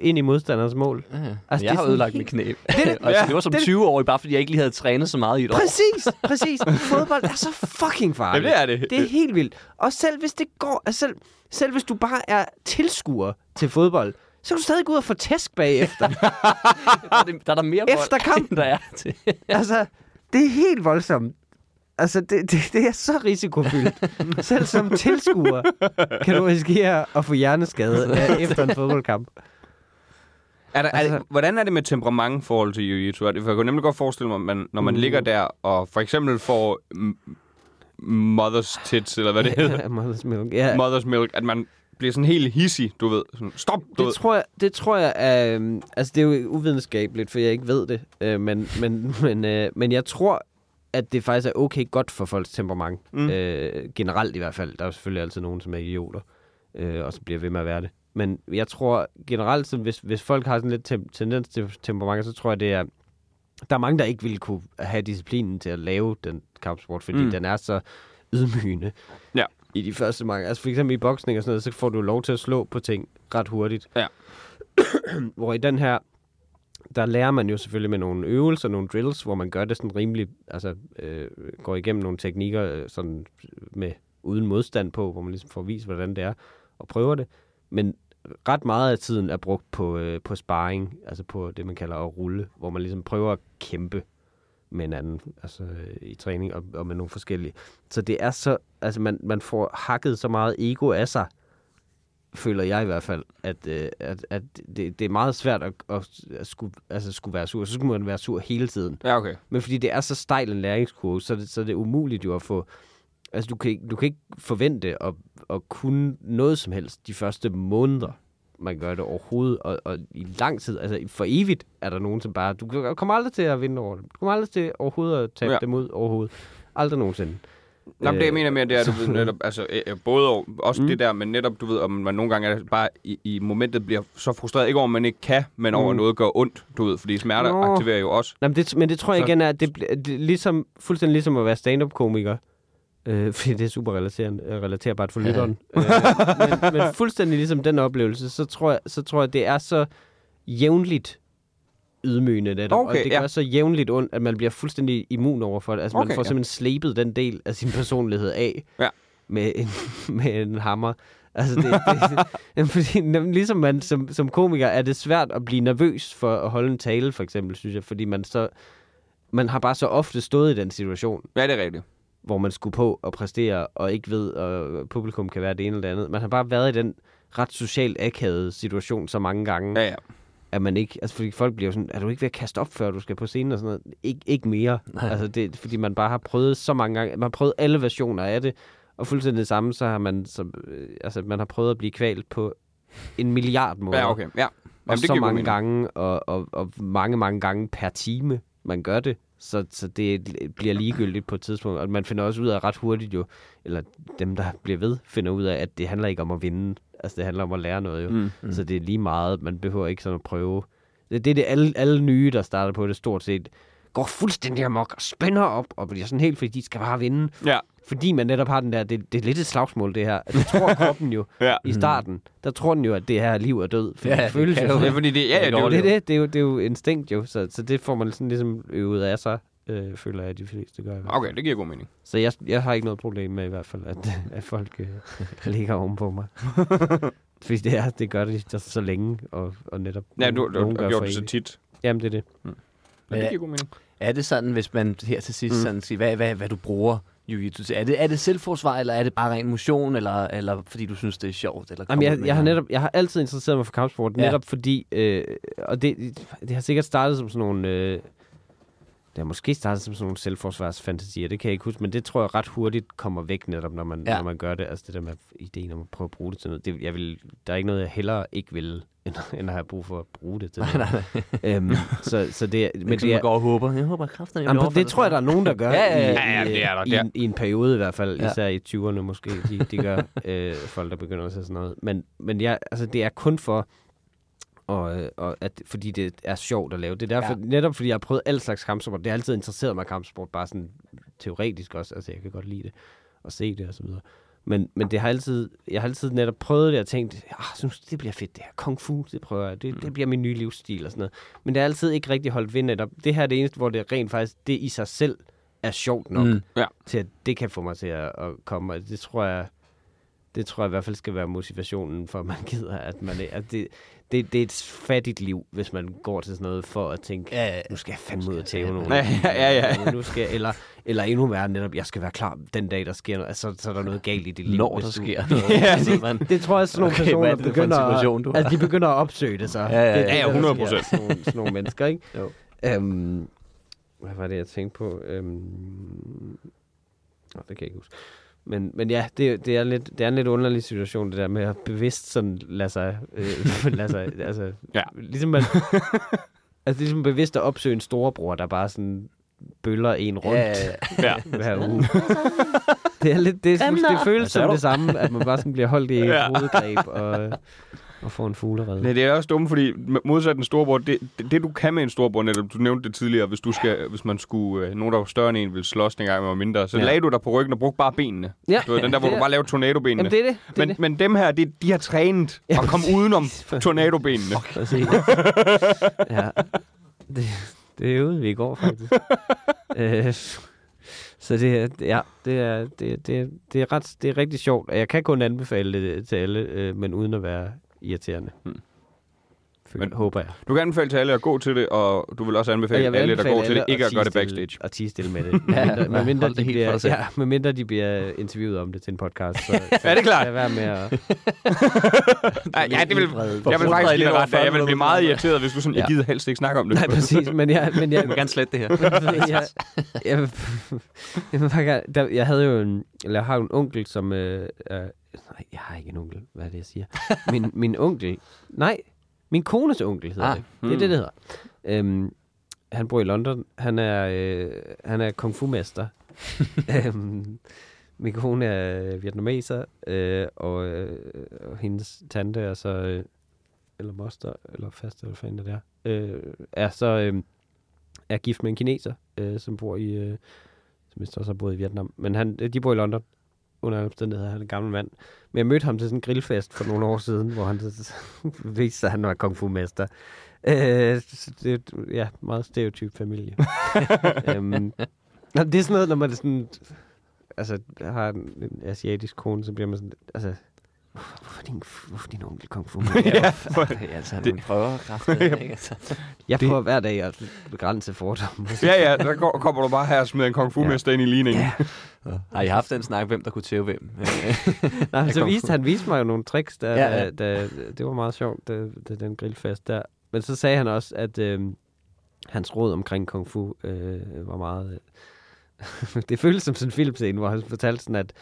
ind i modstanderens mål. Ja. Altså, det jeg har ødelagt helt- mit knæ. det- altså, det var som det- 20-årig, bare fordi jeg ikke lige havde trænet så meget i et år. Præcis, præcis. Fodbold er så fucking farligt. Det er det. Det er helt vildt. Og selv hvis det går, altså selv, selv hvis du bare er tilskuer til fodbold, så kan du stadig gå ud og få tæsk bagefter. Der er, det- der er der mere Efter kampen. der er til. altså, det er helt voldsomt. Altså, det, det, det er så risikofyldt. Selv som tilskuer kan du risikere at få hjerneskade af- efter en fodboldkamp. Er der, altså, er Altså- det, hvordan er det med temperament i forhold til jiu-jitsu? Det- For jeg kunne nemlig godt forestille mig, at man, når man Mm. ligger der og for eksempel får mother's tits, eller hvad det hedder. Ja, Mother's Milk. Ja, Mother's milk, at man bliver sådan helt hissig, du ved. Sådan, Stop, du ved. det tror jeg, det tror jeg er, øhm, altså det er jo uvidenskabeligt, for jeg ikke ved det, øh, men, men, men, øh, men jeg tror, at det faktisk er okay godt for folks temperament. Mm. Øh, generelt i hvert fald. Der er selvfølgelig altid nogen, som er idioter, øh, og så bliver ved med at være det. Men jeg tror generelt, så hvis, hvis folk har sådan lidt tem- tendens til temperament, så tror jeg, det er... Der er mange, der ikke ville kunne have disciplinen til at lave den kampsport, fordi mm. den er så ydmygende Ja. i de første mange. Altså for eksempel i boksning og sådan noget, så får du lov til at slå på ting ret hurtigt. Ja. Hvor i den her, der lærer man jo selvfølgelig med nogle øvelser, nogle drills, hvor man gør det sådan rimelig, altså øh, går igennem nogle teknikker øh, sådan øh, med uden modstand på, hvor man ligesom får vist, hvordan det er, og prøver det. Men ret meget af tiden er brugt på, øh, på sparring, altså på det, man kalder at rulle, hvor man ligesom prøver at kæmpe med hinanden, altså øh, i træning og, og med nogle forskellige. Så det er så, altså man, man får hakket så meget ego af sig, føler jeg i hvert fald, at, øh, at, at det, det er meget svært at, at, at skulle, altså skulle være sur. Så skulle man være sur hele tiden. Ja, okay. Men fordi det er så stejl en læringskurve, så er det, så er det umuligt jo at få... Altså, du kan, ikke- du kan ikke forvente at, at kunne noget som helst de første måneder, man gør det overhovedet. Og, og i lang tid, altså for evigt, er der nogen, som bare... Du kommer aldrig til at vinde over dem. Du kommer aldrig til overhovedet at tabe ja. dem ud overhovedet. Aldrig nogensinde. Nå, men det jeg Øh, mener mere, det er, at du ved, netop, altså, øh, øh, både og, også mm. Det der, men netop, du ved, om man nogle gange er bare i, i momentet bliver så frustreret, ikke over, at man ikke kan, men over, Mm. noget gør ondt, du ved, fordi smerter Nå. aktiverer jo også. Nå, men, det, men det tror jeg Så- igen er, at det, det ligesom, fuldstændig ligesom at være stand-up-komiker. Øh, fordi det er super relaterbart for lytteren. øh, men, men fuldstændig ligesom den oplevelse, så tror jeg, så tror jeg det er så jævnligt ydmygende netop, Okay, og det ja. gør så jævnligt ondt, at man bliver fuldstændig immun over for det. Altså Okay, man får ja. simpelthen slebet den del af sin personlighed af Ja. med, en, med en hammer. Altså det, det, Jamen, fordi, ligesom man som, som komiker er det svært at blive nervøs for at holde en tale, for eksempel, synes jeg, fordi man så man har bare så ofte stået i den situation, Ja, det er rigtigt. hvor man skulle på og præstere, og ikke ved, og publikum kan være det ene eller det andet. Man har bare været i den ret socialt akavede situation så mange gange, Ja, ja. At man ikke, altså fordi folk bliver jo sådan, er du ikke ved at kaste op, før du skal på scenen og sådan noget? Ik- ikke mere. Nej. Altså det, fordi man bare har prøvet så mange gange, man har prøvet alle versioner af det, og fuldstændig det samme, så har man, så, øh, altså man har prøvet at blive kvalt på en milliard måder. Ja, okay. Ja. Og Jamen, det så mange mening. gange, og, og, og mange, mange gange per time, man gør det. Så, så det bliver ligegyldigt på et tidspunkt. Og man finder også ud af ret hurtigt jo, eller dem, der bliver ved, finder ud af, at det handler ikke om at vinde. Altså, det handler om at lære noget jo. Mm. Mm. Så det er lige meget, man behøver ikke sådan at prøve. Det, det er det, alle, alle nye, der starter på det stort set, går fuldstændig amok og spænder op, og bliver sådan helt, fordi de skal bare vinde. Ja. Fordi man netop har den der, det, det er lidt et slagsmål, det her. Det tror kroppen jo Ja. i starten. Der tror den jo, at det her er liv og død. For Ja, det det føles jo Det er fordi, det, ja, det, er det er jo- det. Det er jo, det er jo instinkt jo. Så, så det får man sådan ligesom øvet af sig, øh, føler jeg, at de fleste gør. Okay, det giver god mening. Så jeg, jeg har ikke noget problem med i hvert fald, at, at folk øh, ligger ovenpå mig. Fordi det, er, det gør det så, så længe, og, og netop Ja, du, du, nogen du har gør gjort det så tit. Jamen, det er det. Men det Ja. giver god mening. Er det sådan, hvis man her til sidst Mm. mm. sådan siger, hvad, hvad, hvad du bruger jiu-jitsu til? Er det, er det selvforsvar, eller er det bare ren motion, eller, eller fordi du synes, det er sjovt? Eller Jamen, jeg, jeg, har netop, jeg har altid interesseret mig for kampsport, Ja. netop fordi, øh, og det, det har sikkert startet som sådan nogle, øh, det har måske startet som sådan nogle selvforsvarsfantasier, det kan jeg ikke huske, men det tror jeg ret hurtigt kommer væk netop, når man, ja. Når man gør det. Altså det der med ideen om at prøve at bruge det til noget. Det, jeg vil, der er ikke noget, jeg hellere ikke vil, end, end at have brug for at bruge det til noget. øhm, så, så det, Men det det er, går og håber. Jeg håber kraften, Jamen, det, det tror jeg, der er nogen, der gør Ja, ja, ja. i, Ja, ja, i, det er der. i, i en periode i hvert fald, Ja. især i 20'erne måske, de, de gør øh, folk, der begynder at se sådan noget. Men, men jeg, altså, det er kun for, og, øh, og at, fordi det er sjovt at lave. Det er derfor, ja. Ja. netop fordi jeg har prøvet alle slags kampsport. Det har altid interesseret mig kampsport, bare sådan teoretisk også. Altså, jeg kan godt lide det, og se det og så videre. Men, men det har altid, jeg har altid netop prøvet det og tænkt, ah, synes, det bliver fedt det her. Kung fu, det prøver jeg. Det, det bliver min nye livsstil og sådan noget. Men det har altid ikke rigtig holdt ved netop. Det her er det eneste, hvor det rent faktisk, det i sig selv er sjovt nok, mm. Mm. til at det kan få mig til at, at komme. Og det tror jeg, det tror jeg i hvert fald skal være motivationen for, at man gider, at man er, at det, det, det er et fattigt liv, hvis man går til sådan noget for at tænke, Ja, ja. nu skal jeg fandme ud og tæve nogen. Ja, ja, ja. Nu skal, eller, eller endnu værre netop, jeg skal være klar den dag, der sker noget. Altså, så er der noget galt i dit liv. Når der du- sker noget. Ja, Altså, det, man- det tror jeg, sådan nogle Okay, personer er det begynder, du har? at de begynder at opsøge det så. Ja, ja, ja. Det, er det, Ja, ja, der 100%. sker, Sådan, nogle, sådan nogle mennesker, ikke? Jo. Øhm, hvad var det, jeg tænkte på? Øhm, Nå, det kan jeg ikke huske. Men, men ja, det, det, er lidt, det er en lidt underlig situation, det der med at bevidst sådan lade sig... Øh, lade sig altså, Ja. Ligesom man... altså ligesom bevidst at opsøge en storebror, der bare sådan bøller en rundt Ja, Ja. hver uge. det er lidt, det, det, det føles som det samme, at man bare sådan bliver holdt i et Ja. hovedgreb og, og får en fuglerede. Nej, det er også dumt, fordi modsat en storbror, det, det, det, du kan med en storbror, netop, du nævnte det tidligere, hvis, du skal, hvis man skulle, øh, nogen der var større end en, ville slås dengang man var mindre, så Ja. lagde du dig på ryggen og brugte bare benene. Ja, Du ved, den der, hvor du er- bare lavede tornadobenene. Jamen, det er det. det, er men, det. men dem her, det, de har trænet Ja, at komme udenom tornadobenene. Præcis. ja. Det, det øvede vi i går, faktisk. øh, så det, er- ja, det er, det, det, det, er ret, det er rigtig sjovt, og jeg kan kun anbefale det til alle, øh, men uden at være irriterende. Hmm. Føl, Men- håber jeg. Du kan anbefale til alle at gå til det, og du vil også anbefale Og jeg alle, der går til det, ikke at gøre det backstage. Og tige stille med det. Ja, medmindre, hold det de bliver, ja, medmindre de bliver interviewet om det til en podcast. Så, Er det klart? Lad være med at... Nej, ja, det vil, jeg vil faktisk over ret, jeg vil blive meget 40 irriteret, hvis du sådan, jeg gider helst ikke snakke om det. Nej, præcis. Men jeg, men jeg, Jeg vil gerne slette det her. jeg, jeg, vil- jeg, vil der, jeg havde jo en, eller jeg har en onkel, som, øh, er, nej, jeg har ikke en onkel, hvad er det, jeg siger? Min, min onkel, nej, min kones onkel hedder Ah, det. Det er det, det hedder. Øhm, han bor i London. Han er, øh, han er kung fu-mester. øhm, min kone er vietnameser, øh, og, øh, og hendes tante er så, øh, eller moster, eller faste, eller hvad fanden det er, øh, er så, øh, er gift med en kineser, øh, som bor i, øh, som også har boet i Vietnam. Men han, de bor i London, under alle omstændigheder. Han er en gammel mand. Men jeg mødte ham til sådan en grillfest for nogle år siden, hvor han viste sig, at han var kung fu-mester. Øh, det er ja, meget stereotyp familie. øhm, det er sådan noget, når man sådan, altså, har en, en asiatisk kone, så bliver man sådan, altså, hvorfor din, hvorfor din onkel kung fu ja, altså, han det... prøver kraftigt, ikke? Altså. Jeg prøver hver dag at begrænse fordomme. Ja, ja, der går, kommer du bare her og smider en kung fu-mester ind i ligningen. Har I haft den snak, hvem der kunne tæve hvem? Nej, men så viste, han viste mig jo nogle tricks, der, Ja, ja, ja. ja. Der, der, det var meget sjovt, det, det, den grillfest der. Men så sagde han også, at øh, hans råd omkring kung fu øh, var meget... Øh, det føltes som sådan en filmscene, hvor han fortalte sådan, at,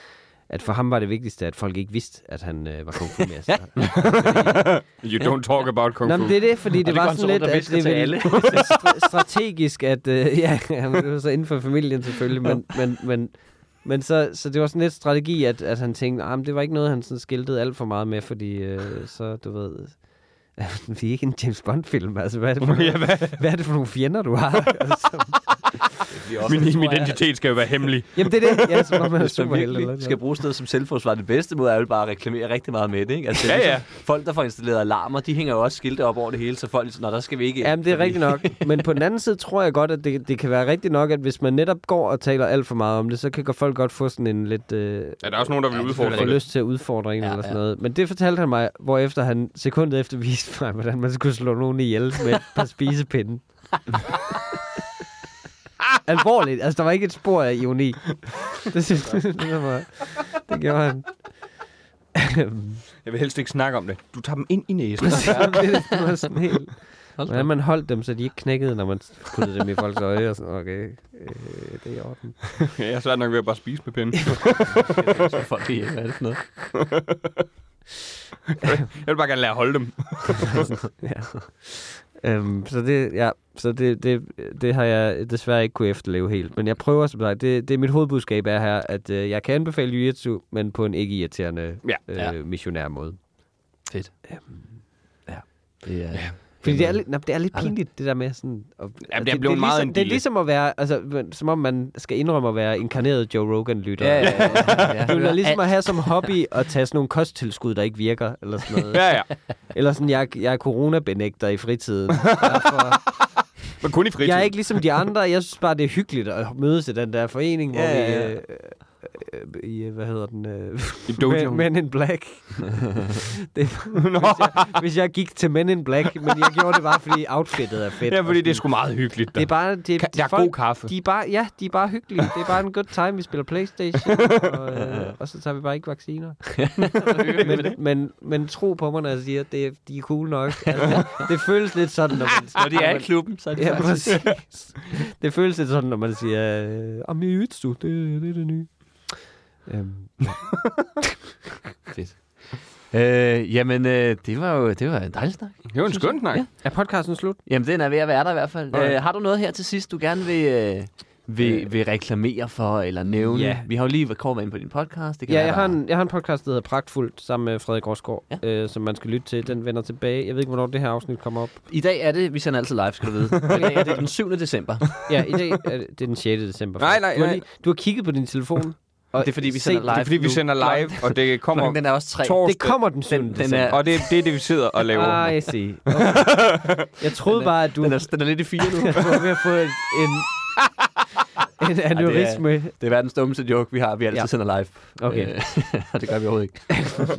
at for ham var det vigtigste, at folk ikke vidste, at han øh, var kung fu-mester. You don't talk about kung Nå, fu. men det er det, fordi det det var sådan lidt, at det ville, strategisk, at, øh, ja, det var så inden for familien selvfølgelig, men, men, men, men så, så det var sådan lidt strategi, at, at han tænkte, ah, men det var ikke noget, han sådan skiltede alt for meget med, fordi øh, så, du ved, vi er ikke en James Bond-film, altså hvad er det for, Ja, nogle, hvad? hvad er det for nogle fjender, du har? altså, Min, min identitet skal jo være hemmelig. jamen det er det, ja, som om man er eller noget. skal bruge noget som selvforsvar, det bedste måde er jo bare at reklamere rigtig meget med det, ikke? Altså, Ja, ja. ligesom Folk, der får installeret alarmer, de hænger jo også skilte op over det hele, så folk, når der skal vi ikke Jamen, det er rigtigt nok. Men på den anden side tror jeg godt, at det, det kan være rigtigt nok, at hvis man netop går og taler alt for meget om det, så kan folk godt få sådan en lidt... Øh, Ja, der er også nogen, der vil Ja, udfordre det. lyst til at udfordre en Ja, ja, eller sådan ja. noget. Men det fortalte han mig, hvor efter han sekundet efter viste mig, hvordan man skulle slå nogen ihjel med et par spisepinde. Alvorligt. Altså, der var ikke et spor af ironi. Det, synes, det, var, det gjorde han. Jeg vil helst ikke snakke om det. Du tager dem ind i næsen. det, det var sådan helt... Hvordan man holdt dem, så de ikke knækkede, når man puttede dem i folks øje. Og sådan, okay, øh, det er i orden. Ja, jeg er svært nok ved at bare spise med pinden. Så folk hvad er det for noget? Jeg vil bare gerne lære at holde dem. ja. Øhm, så det, ja, så det, det, det har jeg desværre ikke kunne efterleve helt. Men jeg prøver som sagt, det, det er mit hovedbudskab er her, at øh, jeg kan anbefale jiu-jitsu, men på en ikke irriterende Ja. øh, Ja. missionær måde. Fedt. Øhm, Det er, ja. Fordi det er, lidt, nej, det er lidt pinligt, det der med sådan... At, Ja, det er blevet meget ligesom, en Det er ligesom at være, altså, som om man skal indrømme at være inkarneret Joe Rogan-lytter. Ja, ja, ja, ja. Det er ligesom at have som hobby at tage sådan nogle kosttilskud, der ikke virker, eller sådan noget. Ja, ja. Eller sådan, jeg, jeg er coronabenægter i fritiden. Derfor, Men kun i fritid. jeg er ikke ligesom de andre. Jeg synes bare, det er hyggeligt at mødes i den der forening, hvor Ja, vi... ja, ja. Øh, øh, i, øh, hvad hedder den? Øh, I dojo. Men, Men in Black. det, hvis, jeg, hvis jeg gik til Men in Black, men jeg gjorde det bare, fordi outfittet er fedt. Ja, og fordi det er sgu meget hyggeligt. Det er bare... Det, Ka- der er folk, god kaffe. De er bare, ja, de er bare hyggelige. Det er bare en good time. Vi spiller Playstation, og, øh, og så tager vi bare ikke vacciner. men, men, men tro på mig, når jeg siger, at det, er- de er cool nok. Altså, det føles lidt sådan, når man... Når de er i klubben, så er de Ja, faktisk... præcis. Det føles lidt sådan, når man siger, øh, om jiu-jitsu, det, det er det nye. Øhm, Fedt. Øh, jamen, øh, det var jo det var en dejlig snak. Det var en skøn snak. Ja. er podcasten slut? Jamen, den er ved at være der i hvert fald. Okay. Øh, har du noget her til sidst, du gerne vil, øh, vil, vil reklamere for eller nævne? Ja. Vi har jo lige kommet ind på din podcast. Det kan Ja, være, jeg har, en, jeg har en podcast, der hedder Pragtfuldt, sammen med Frederik Rosgaard, Ja. ja. øh, som man skal lytte til. Den vender tilbage. Jeg ved ikke, hvornår det her afsnit kommer op. I dag er det, vi sender altid live, skal du vide. I dag er det den 7. december. Ja, i dag er det, det er den 6. december. Nej, nej, du har, nej. lige, du har kigget på din telefon. Og Det er, fordi vi sender live Det er fordi, vi sender live, og det kommer Klokken, den er også tre. torsdag. Det kommer den 7. Den- den er- Og det, det er det, vi sidder og laver. Ah, I see. Okay. Jeg troede bare, at du Den er, den er lidt i fire nu. du var ved at få en, en, aneurisme. Det er verdens dummeste joke, vi har. Vi altid Ja. sender live. Okay. Øh, og det gør vi overhovedet ikke.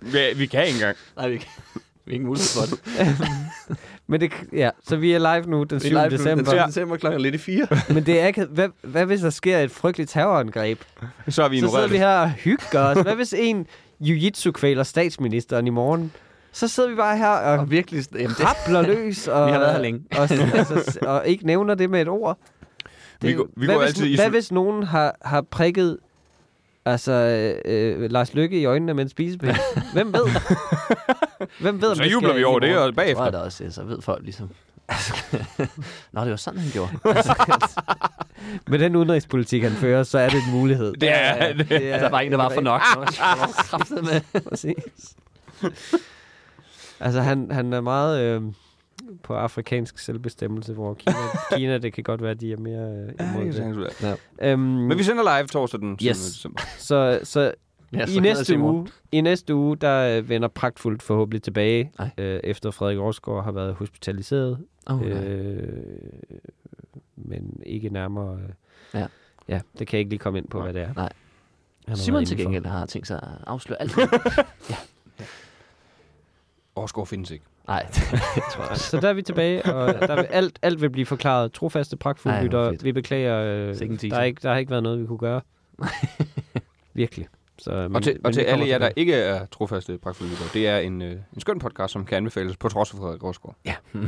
Vi, vi kan ikke engang. Nej, vi, kan- vi har ingen mulighed for det. Men det, ja, så vi er live nu den 7. Vi er live nu december. Den 7. december klokken lidt i fire. Men det er ikke... Hvad, hvad hvis der sker et frygteligt terrorangreb? Så har vi Så sidder ignoreret vi det. her og hygger os. Hvad hvis en jiu-jitsu kvæler statsministeren i morgen? Så sidder vi bare her og Og virkelig... Jamen, det, krabler løs. Og, Vi har været her længe. Og, altså, og ikke nævner det med et ord. Vi går- vi hvad, går hvis, altid hvad hvis nogen har, har prikket altså, øh, øh, Lars Lykke i øjnene med en spisepind? Hvem ved? Hvem ved, om Så det jubler vi over det, og tror jeg bagefter. da også, så ved folk ligesom. Nå, det var sådan, han gjorde. Med den udenrigspolitik, han fører, så er det en mulighed. Det er, det, Det Altså, der var en, der var for nok. Kraftet med. Præcis. altså, han, han er meget øh, på afrikansk selvbestemmelse, hvor Kina, Kina, det kan godt være, de er mere øh, imod det. Øhm, Men vi sender live torsdag den 7. Yes. december. så, så Ja, i næste uge, i næste uge, der øh, vender pragtfuldt forhåbentlig tilbage, Ej. øh, efter Frederik Rosgaard har været hospitaliseret, Oh, øh, men ikke nærmere. Øh, Ja. ja, det kan jeg ikke lige komme ind på, Nej. hvad det er. Nej. Han Simon til gengæld har tænkt sig at afsløre alt. Årsgaard findes ikke. Nej, det tror jeg også. Så der er vi tilbage, og der vil, alt, alt vil blive forklaret. Trofaste pragtfulde lytter. Vi beklager. Øh, der, er ikke, der har ikke været noget, vi kunne gøre. Virkelig. Så, men, Og til, men og til alle jer, der ikke er trofaste pragtfulde det er en, øh, en skøn podcast, som kan anbefales på trods af Frederik Rosgaard.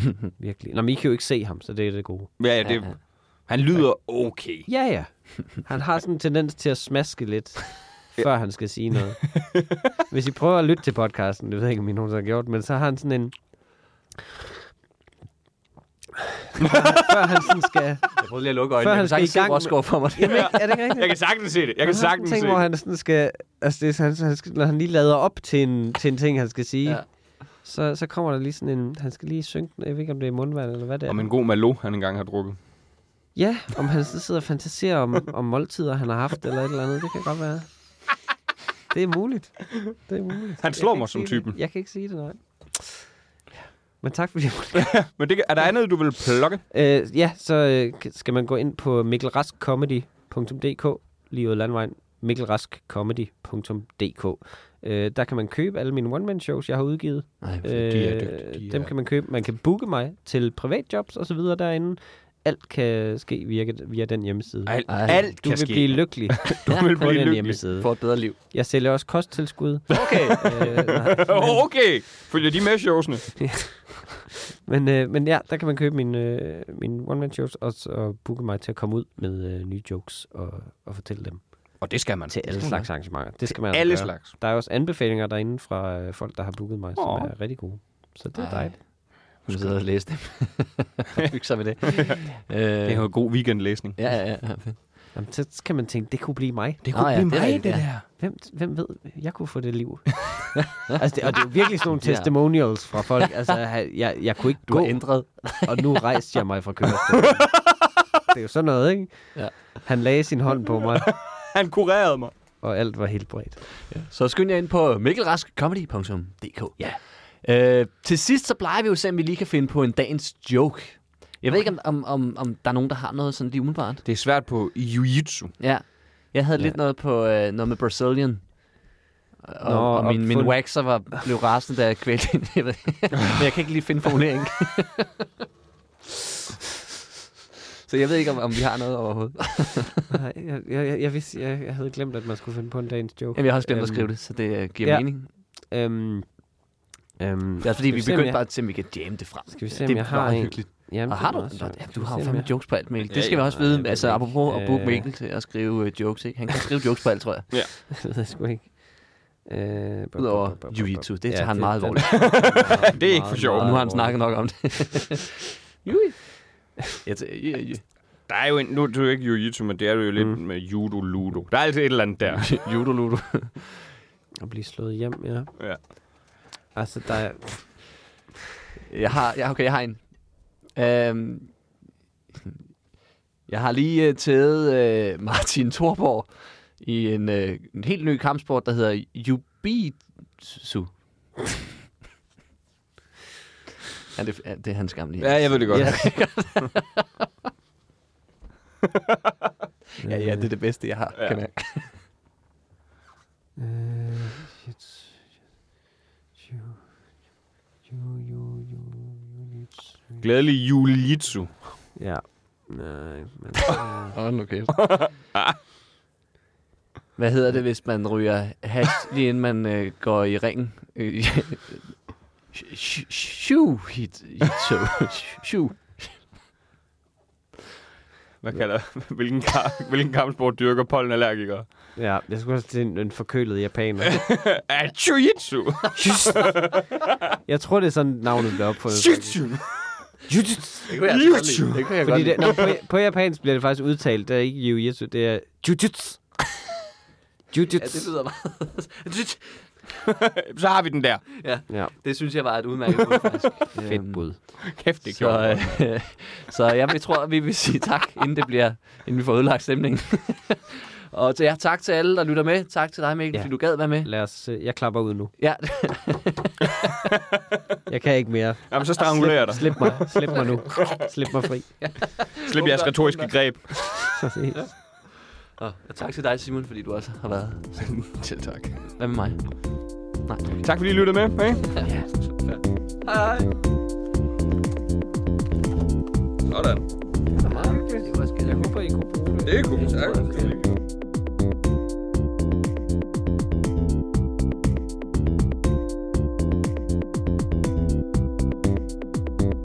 Virkelig. Nå, men I kan jo ikke se ham, så det er det gode. Ja, ja, det, Ja, ja. han lyder okay. Ja, ja. Han har sådan en tendens til at smaske lidt, før han skal sige noget. Hvis I prøver at lytte til podcasten, det ved jeg ikke, om I nogensinde har gjort, men så har han sådan en... før han sådan skal... Jeg prøvede lige at lukke Før øjnene. han Jeg skal i gang med- for mig. Jamen, er det ikke rigtigt? Jeg kan sagtens se det. Jeg kan Han sagtens en ting, se hvor han sådan skal... Altså, det, er, han, han skal, når han lige lader op til en, til en ting, han skal sige, Ja. så, så kommer der lige sådan en... Han skal lige synke den. Jeg ved ikke, om det er mundvand eller hvad det er. Om en god malo, han engang har drukket. Ja, om han så sidder og fantaserer om, om måltider, han har haft, eller et eller andet. Det kan godt være. Det er muligt. Det er muligt. Han slår mig som sige det. typen. Jeg kan ikke sige det, nej. Men tak fordi jeg Men det, er der andet, du vil plukke? øh, Ja, så øh, skal man gå ind på mikkelraskcomedy.dk lige ud landvejen. mikkelraskcomedy.dk øh, Der kan man købe alle mine one-man-shows, jeg har udgivet. Nej, de er dygtige, de dem er- kan man købe. Man kan booke mig til privatjobs og så videre derinde. Alt kan ske via, via den hjemmeside. Alt, Ej, alt du kan vil ske. blive lykkelig Du vil på blive den lykkelig. hjemmeside. får et bedre liv. Jeg sælger også kosttilskud. Okay. øh, nej, Okay, følger de med showsene? Men, øh, men ja, der kan man købe mine, øh, mine one-man-shows og, og booke mig til at komme ud med øh, nye jokes og, og fortælle dem Og det skal man. til alle slags arrangementer. Det skal man Alle gøre. slags. Der er også anbefalinger derinde fra øh, folk, der har booket mig, som Åh. er rigtig gode. Så det er Ej. dejligt. Nu sidder og læser dem. Hygge sig med det. øh, Det er jo god weekendlæsning. Ja, ja, ja. Jamen, så kan man tænke, det kunne blive mig. Det Nå ja, det er rigtigt, ja. der. Hvem, hvem ved, jeg kunne få det liv. altså, det, og det er virkelig sådan nogle Ja. testimonials fra folk. Altså, jeg, jeg kunne ikke Du gå, har ændret. og nu rejste jeg mig fra kørestolen. det er jo sådan noget, ikke? Ja. Han lagde sin hånd på mig, Han kurerede mig. og alt var helt bredt. Så skynd jer ind på mikkelraskcomedy.dk. Ja. Øh, til sidst så plejer vi jo at se, om vi lige kan finde på en dagens joke. Jeg ved ikke, om, om, om, om der er nogen, der har noget sådan lige umiddelbart. Det er svært på jiu-jitsu. Ja. Jeg havde Ja. lidt noget på øh, noget med Brazilian. Og, Nå, og min, min waxer var, blev rasende, da jeg kvælte hende. Jeg ved- Men jeg kan ikke lige finde formuleringen. Så jeg ved ikke, om, om vi har noget overhovedet. Nej, jeg, jeg, jeg, vidste, jeg, jeg havde glemt, at man skulle finde på en dagens joke. Jamen, jeg har også glemt at Øhm, skrive det, så det øh, giver ja. mening. Øhm, Øhm, Det er fordi, vi begyndte jeg- bare at se, om vi kan jamme det frem. Skal vi se, om det jeg er har en? hyggeligt. Jamen, Og har du? også- ja, du har jo fandme jokes på alt, Mikkel. Ja, Det skal ja. vi også vide. Altså, apropos at booke. Mikkel til at skrive øh, jokes, ikke? Han kan skrive jokes på alt, tror jeg. det ved jeg sgu ikke. Øh, Udover jiu-jitsu. Det Ja, tager han det- meget alvorligt. Det er ikke for sjov. Nu har han snakket nok om det. Jui. Jeg tæ- ja, ja. Der er jo en, nu er det jo ikke jiu-jitsu, men det er jo lidt Mm. med judo-ludo. Der er altid et eller andet der. Judo, ludo. At blive slået hjem, ja. Ja. Altså, der er... Jeg har, ja, okay, jeg har en. Øhm, jeg har lige uh, taget uh, Martin Thorborg i en, uh, en helt ny kampsport, der hedder Jubitsu. ja, det, ja, det er hans gamle. Ja, jeg ved det godt. Ja. ja, ja, det er det bedste, jeg har. Ja. Kan jeg. Glædelig jiu-jitsu. Ja. Nej, men... Hold nu kæft. Hvad hedder det, hvis man ryger hash, lige inden man øh, går i ringen? Øh, Shoo hit shoo. Hvad kalder hvilken, ka- hvilken kampsport dyrker pollenallergikere? ja, jeg skulle også til en, en forkølet japaner. Jiu-jitsu. Jeg tror, det er sådan, navnet blev opfundet. Jiu-jitsu. Det kunne jeg altså godt lide. Det kunne jeg godt Fordi lide. det, når, på, på japansk bliver det faktisk udtalt, det er ikke jiu-jitsu, det er jujutsu. Ja, Jujutsu. det lyder meget. Så har vi den der. Ja, det synes jeg var et udmærket bud, faktisk. fedt Øhm, bud. Kæft, det er Så, gjort. øh, så jeg vi tror, at vi vil sige tak, inden det bliver, inden vi får ødelagt stemningen. Og til jer, tak til alle, der lytter med. Tak til dig, Mikkel, Ja. ja. fordi du gad være med. Lad os, øh, jeg klapper ud nu. Ja, Jeg kan ikke mere. Jamen, så strangulerer dig. Slip, mig. Slip mig nu. Slip mig fri. Slip jeres retoriske greb. Præcis. og tak til dig, Simon, fordi du også har været. Selv tak. Hvad med mig? Nej. Tak fordi I lyttede med. Hey? Ja. Hej. Sådan. Det var skide. Jeg håber, I kunne bruge det. Det er cool. Tak.